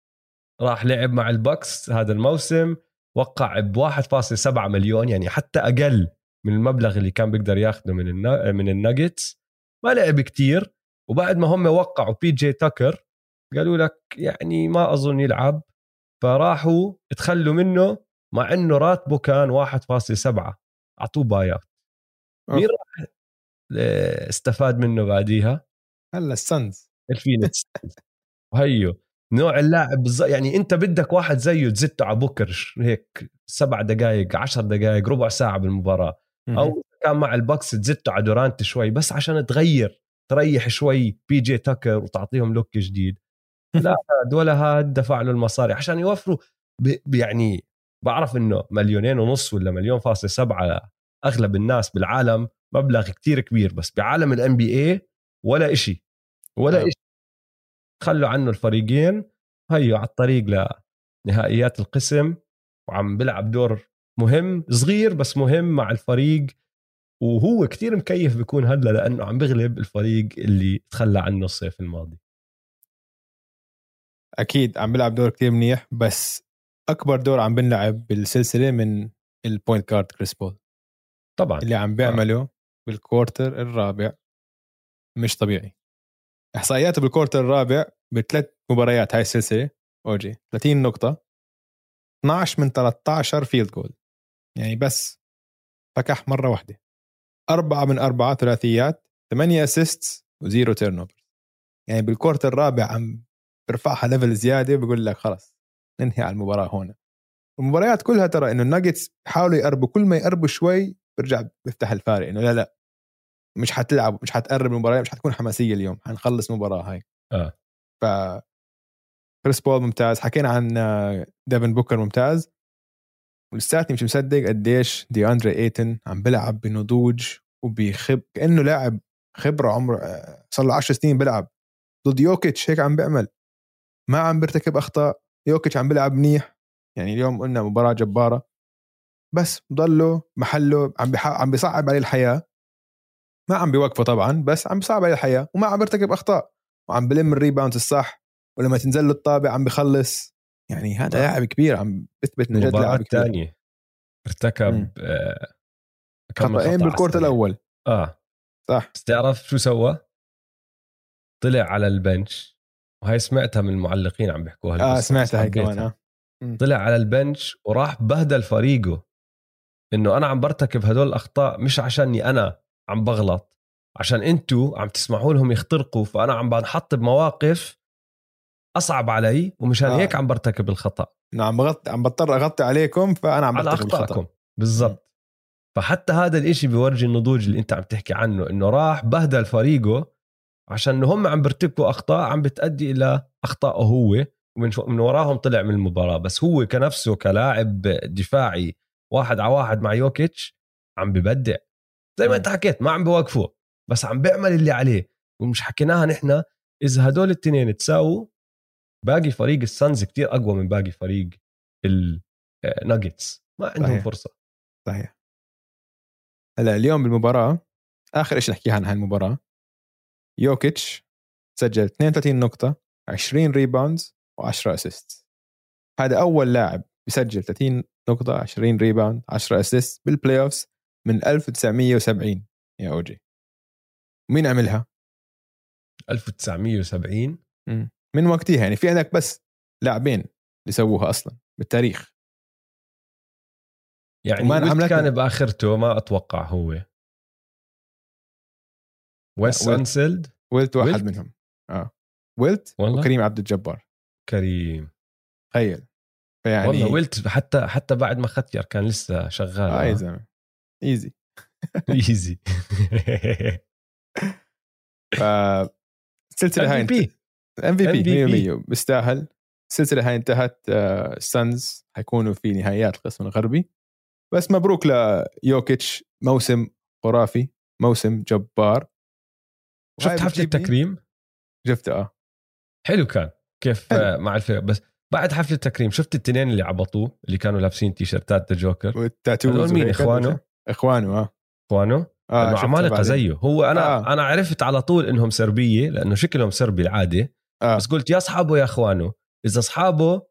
راح لعب مع الباكس هذا الموسم وقع ب 1.7 مليون يعني حتى أقل من المبلغ اللي كان بيقدر ياخذه من من الناجتس. ما لعب كتير. وبعد ما هم وقعوا بي جي تاكر قالوا لك يعني ما أظن يلعب فراحوا تخلوا منه مع إنه راتبه كان 1.7 أعطوه buyout مين راح؟ استفاد منه بعديها؟ هلا السنز الفينيكس *laughs* وهيو. نوع اللاعب يعني أنت بدك واحد زيه تزته على بوكر هيك سبع دقائق عشر دقائق ربع ساعة بالمباراة. أو كان مع البكس تزته على دورانت شوي بس عشان تغير تريح شوي. بي جي تاكر وتعطيهم look جديد. لا هاد دفع له المصاري عشان يوفروا. يعني بعرف إنه مليونين ونص ولا مليون فاصل سبعة أغلب الناس بالعالم مبلغ كتير كبير بس بعالم ال NBA ولا إشي ولا نعم. إشي. خلوا عنه الفريقين هيو على الطريق لنهائيات القسم وعم بيلعب دور مهم صغير بس مهم مع الفريق. وهو كتير مكيف بيكون هلا لأنه عم بغلب الفريق اللي تخلى عنه الصيف الماضي. أكيد عم بيلعب دور كتير منيح بس أكبر دور عم بنلعب بالسلسلة من ال point guard كريس بول طبعا. اللي عم بيعمله بال quarter الرابع مش طبيعي. إحصائياته بال quarter الرابع بثلاث مباريات هاي السلسلة أوجي 30 نقطة 12 من 13 field goal يعني بس فكح مرة واحدة. أربعة من أربعة ثلاثيات ثمانية assist و zero turn يعني بال quarter الرابع عم برفعها level زيادة بقول لك خلص ننهي على المباراة هون. المباريات كلها ترى إنه الناجتس بحاولوا يقربوا كل ما يقربوا شوي بيرجع بيفتح الفارق إنه لا لا مش حتلعب مش حتقرب المباراة مش حتكون حماسية اليوم حنخلص المباراه هاي. آه. ف كريس بول ممتاز حكينا عن ديفن بوكر ممتاز. ولساتني مش مصدق قديش دياندري ايتون عم بلعب بنضوج وبيخبرة كأنه لاعب خبرة عمره صار له 10 سنين بيلعب. ضد يوكيتش هيك عم بيعمل. ما عم بيرتكب أخطاء. يوكيتش عم بيلعب منيح. يعني اليوم قلنا مباراة جبارة. بس ضله محله عم عم بيصعب عليه الحياة. ما عم بيوقفه طبعا بس عم بيصعب عليه الحياة. وما عم بيرتكب أخطاء. وعم بلم ال rebound الصح. ولما تنزل له الطابة عم بخلص يعني هذا لاعب كبير عم بثبت إنه جد لاعب كبير. ثانية ارتكب آه خطأين بال quarter الأول. آه. صح. بس تعرف شو سوى؟ طلع على ال bench. وهي سمعتها من المعلقين عم بيحكوها آه سمعتها هي كمان آه. طلع على البنش وراح بهدل فريقه إنه أنا عم برتكب هدول الأخطاء مش عشاني أنا عم بغلط عشان أنتوا عم تسمحوا لهم يخترقوا فأنا عم بنحط بمواقف أصعب علي ومشان آه. هيك عم برتكب الخطأ. انه عم بغطي عم بضطر أغطي عليكم فأنا عم على اخطائكم بالضبط. فحتى هذا الإشي بيورجي النضوج اللي أنت عم تحكي عنه إنه راح بهدل فريقه عشان إنه هم عم بيرتكبوا أخطاء عم بتأدي إلى اخطائه هو ومن من وراهم طلع من المباراة. بس هو كنفسه كلاعب دفاعي واحد على واحد مع يوكيتش عم ببدع. زي ما أنت حكيت ما عم بوقفه بس عم بيعمل اللي عليه. ومش حكيناها نحن إذا هدول الاثنين تساووا باقي فريق السانز كتير أقوى من باقي فريق الناجتس ما عندهم صحيح. فرصة. صحيح. هلأ اليوم بالمباراة آخر شيء نحكيها عن هاي المباراة. يوكيتش سجل 32 نقطة 20 rebounds و10 assist هذا أول لاعب بسجل 30 نقطة 20 rebound 10 assist بال playoffs من 1970 يا أوجي. مين عملها؟ 1970 من وقتها يعني في عندك بس لاعبين اللي سووها أصلا بالتاريخ. يعني وما كان بآخرته ما أتوقع هو. Wes Unseld وويلت. واحد ويلت؟ منهم. آه. ويلت والله؟ وكريم عبد الجبار. كريم. تخيل. فيعني والله ويلت حتى حتى بعد ما ختير كان لسه شغال. آه يا زلمة. easy easy *laughs* *laughs* ف السلسله هاي MVP 100% بيستاهل السلسله هاي انتهت السانز آه، حيكونوا في نهائيات القسم الغربي. بس مبروك ليوكيتش. موسم خرافي. موسم جبار. شفت حفلة التكريم؟ شفته آه حلو كان كيف حلو. مع الفرق بس بعد حفلة التكريم شفت التنين اللي عبطوه اللي كانوا لابسين تيشرتات the Joker وال tattoos مين إخوانه؟ إخوانه آه إخوانه؟ آه انه عمالقه زيه هو أنا آه. أنا عرفت على طول إنهم سربية لأنه شكلهم سربي العادة آه. بس قلت يا أصحابه يا إخوانه إذا أصحابه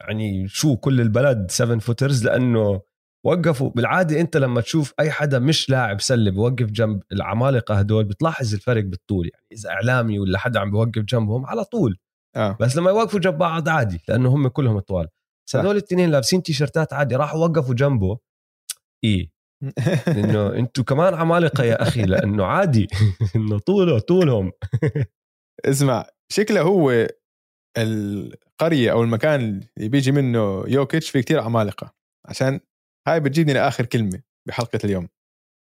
يعني شو كل البلد 7 فوترز لأنه وقفوا. بالعادة أنت لما تشوف أي حدا مش لاعب سلة بوقف جنب العمالقة هدول بتلاحظ الفرق بالطول. يعني إذا إعلامي ولا حدا عم بوقف جنبهم على طول. آه. بس لما يوقفوا جنب بعض عادي لأنه هم كلهم طوال. بس هدول الاثنين لابسين تيشرتات عادي راحوا وقفوا جنبه. إيه. *laughs* انه أنتم كمان عمالقة يا أخي لأنه عادي. *laughs* إنه طوله طولهم. *laughs* اسمع شكله هو القرية أو المكان اللي بيجي منه يوكيتش في كتير عمالقة. عشان هاي بتجيبني لآخر كلمة بحلقة اليوم.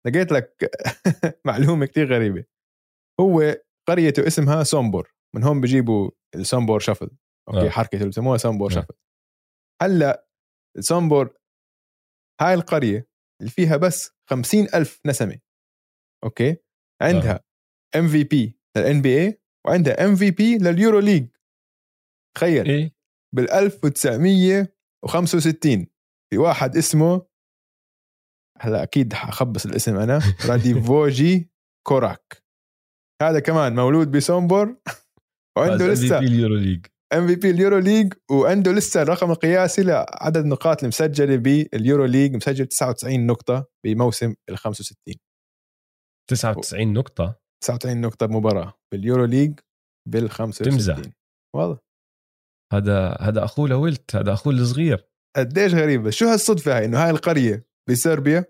لقيت لك *laughs* معلومة كتير غريبة. هو قريته اسمها سومبور. من هون بجيبوا ال Sombor shuffle. أوكي آه. حركة اللي بسموها سومبور آه. shuffle. هلأ سومبور هاي القرية اللي فيها بس خمسين ألف نسمة. أوكي؟ عندها ام في بي للان بي اي وعندها ام في بي لليورو ليج تخيل. إيه؟ بال 1965 في واحد اسمه هلا أكيد حخبص الاسم أنا راديفوجي كوراك. هذا كمان مولود بسومبور وعنده لسه ال EuroLeague. MVP ال EuroLeague وعنده لسه الرقم القياسي لعدد النقاط المسجلة بال EuroLeague مسجل 99 نقطة بموسم ال 65 99 نقطة؟ 99 نقطة بمباراة بال EuroLeague بال 65 تمزح. والله. هذا هذا أخوه لويلت هذا أخوه الصغير. قديش غريب بس شو هالصدفة هاي؟ إنه هاي القرية بصربيا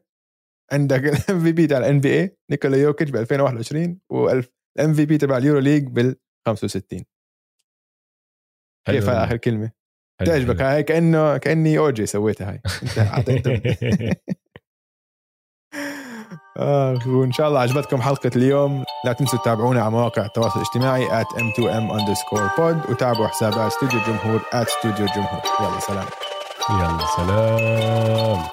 عندك ال MVP تاع ال NBA نيكولا يوكيتش ب 2021 وال MVP تبع ال EuroLeague بال 65 كيف آخر كلمة؟ تعجبك هاي؟ كانه كأني أوجي سويتها هاي. أنت *laughs* آه وإن شاء الله عجبتكم حلقة اليوم. لا تنسوا تتابعونا على مواقع التواصل الاجتماعي at m2m underscore pod وتابعوا حسابات استوديو الجمهور at استوديو الجمهور يلا سلام. يلا سلام.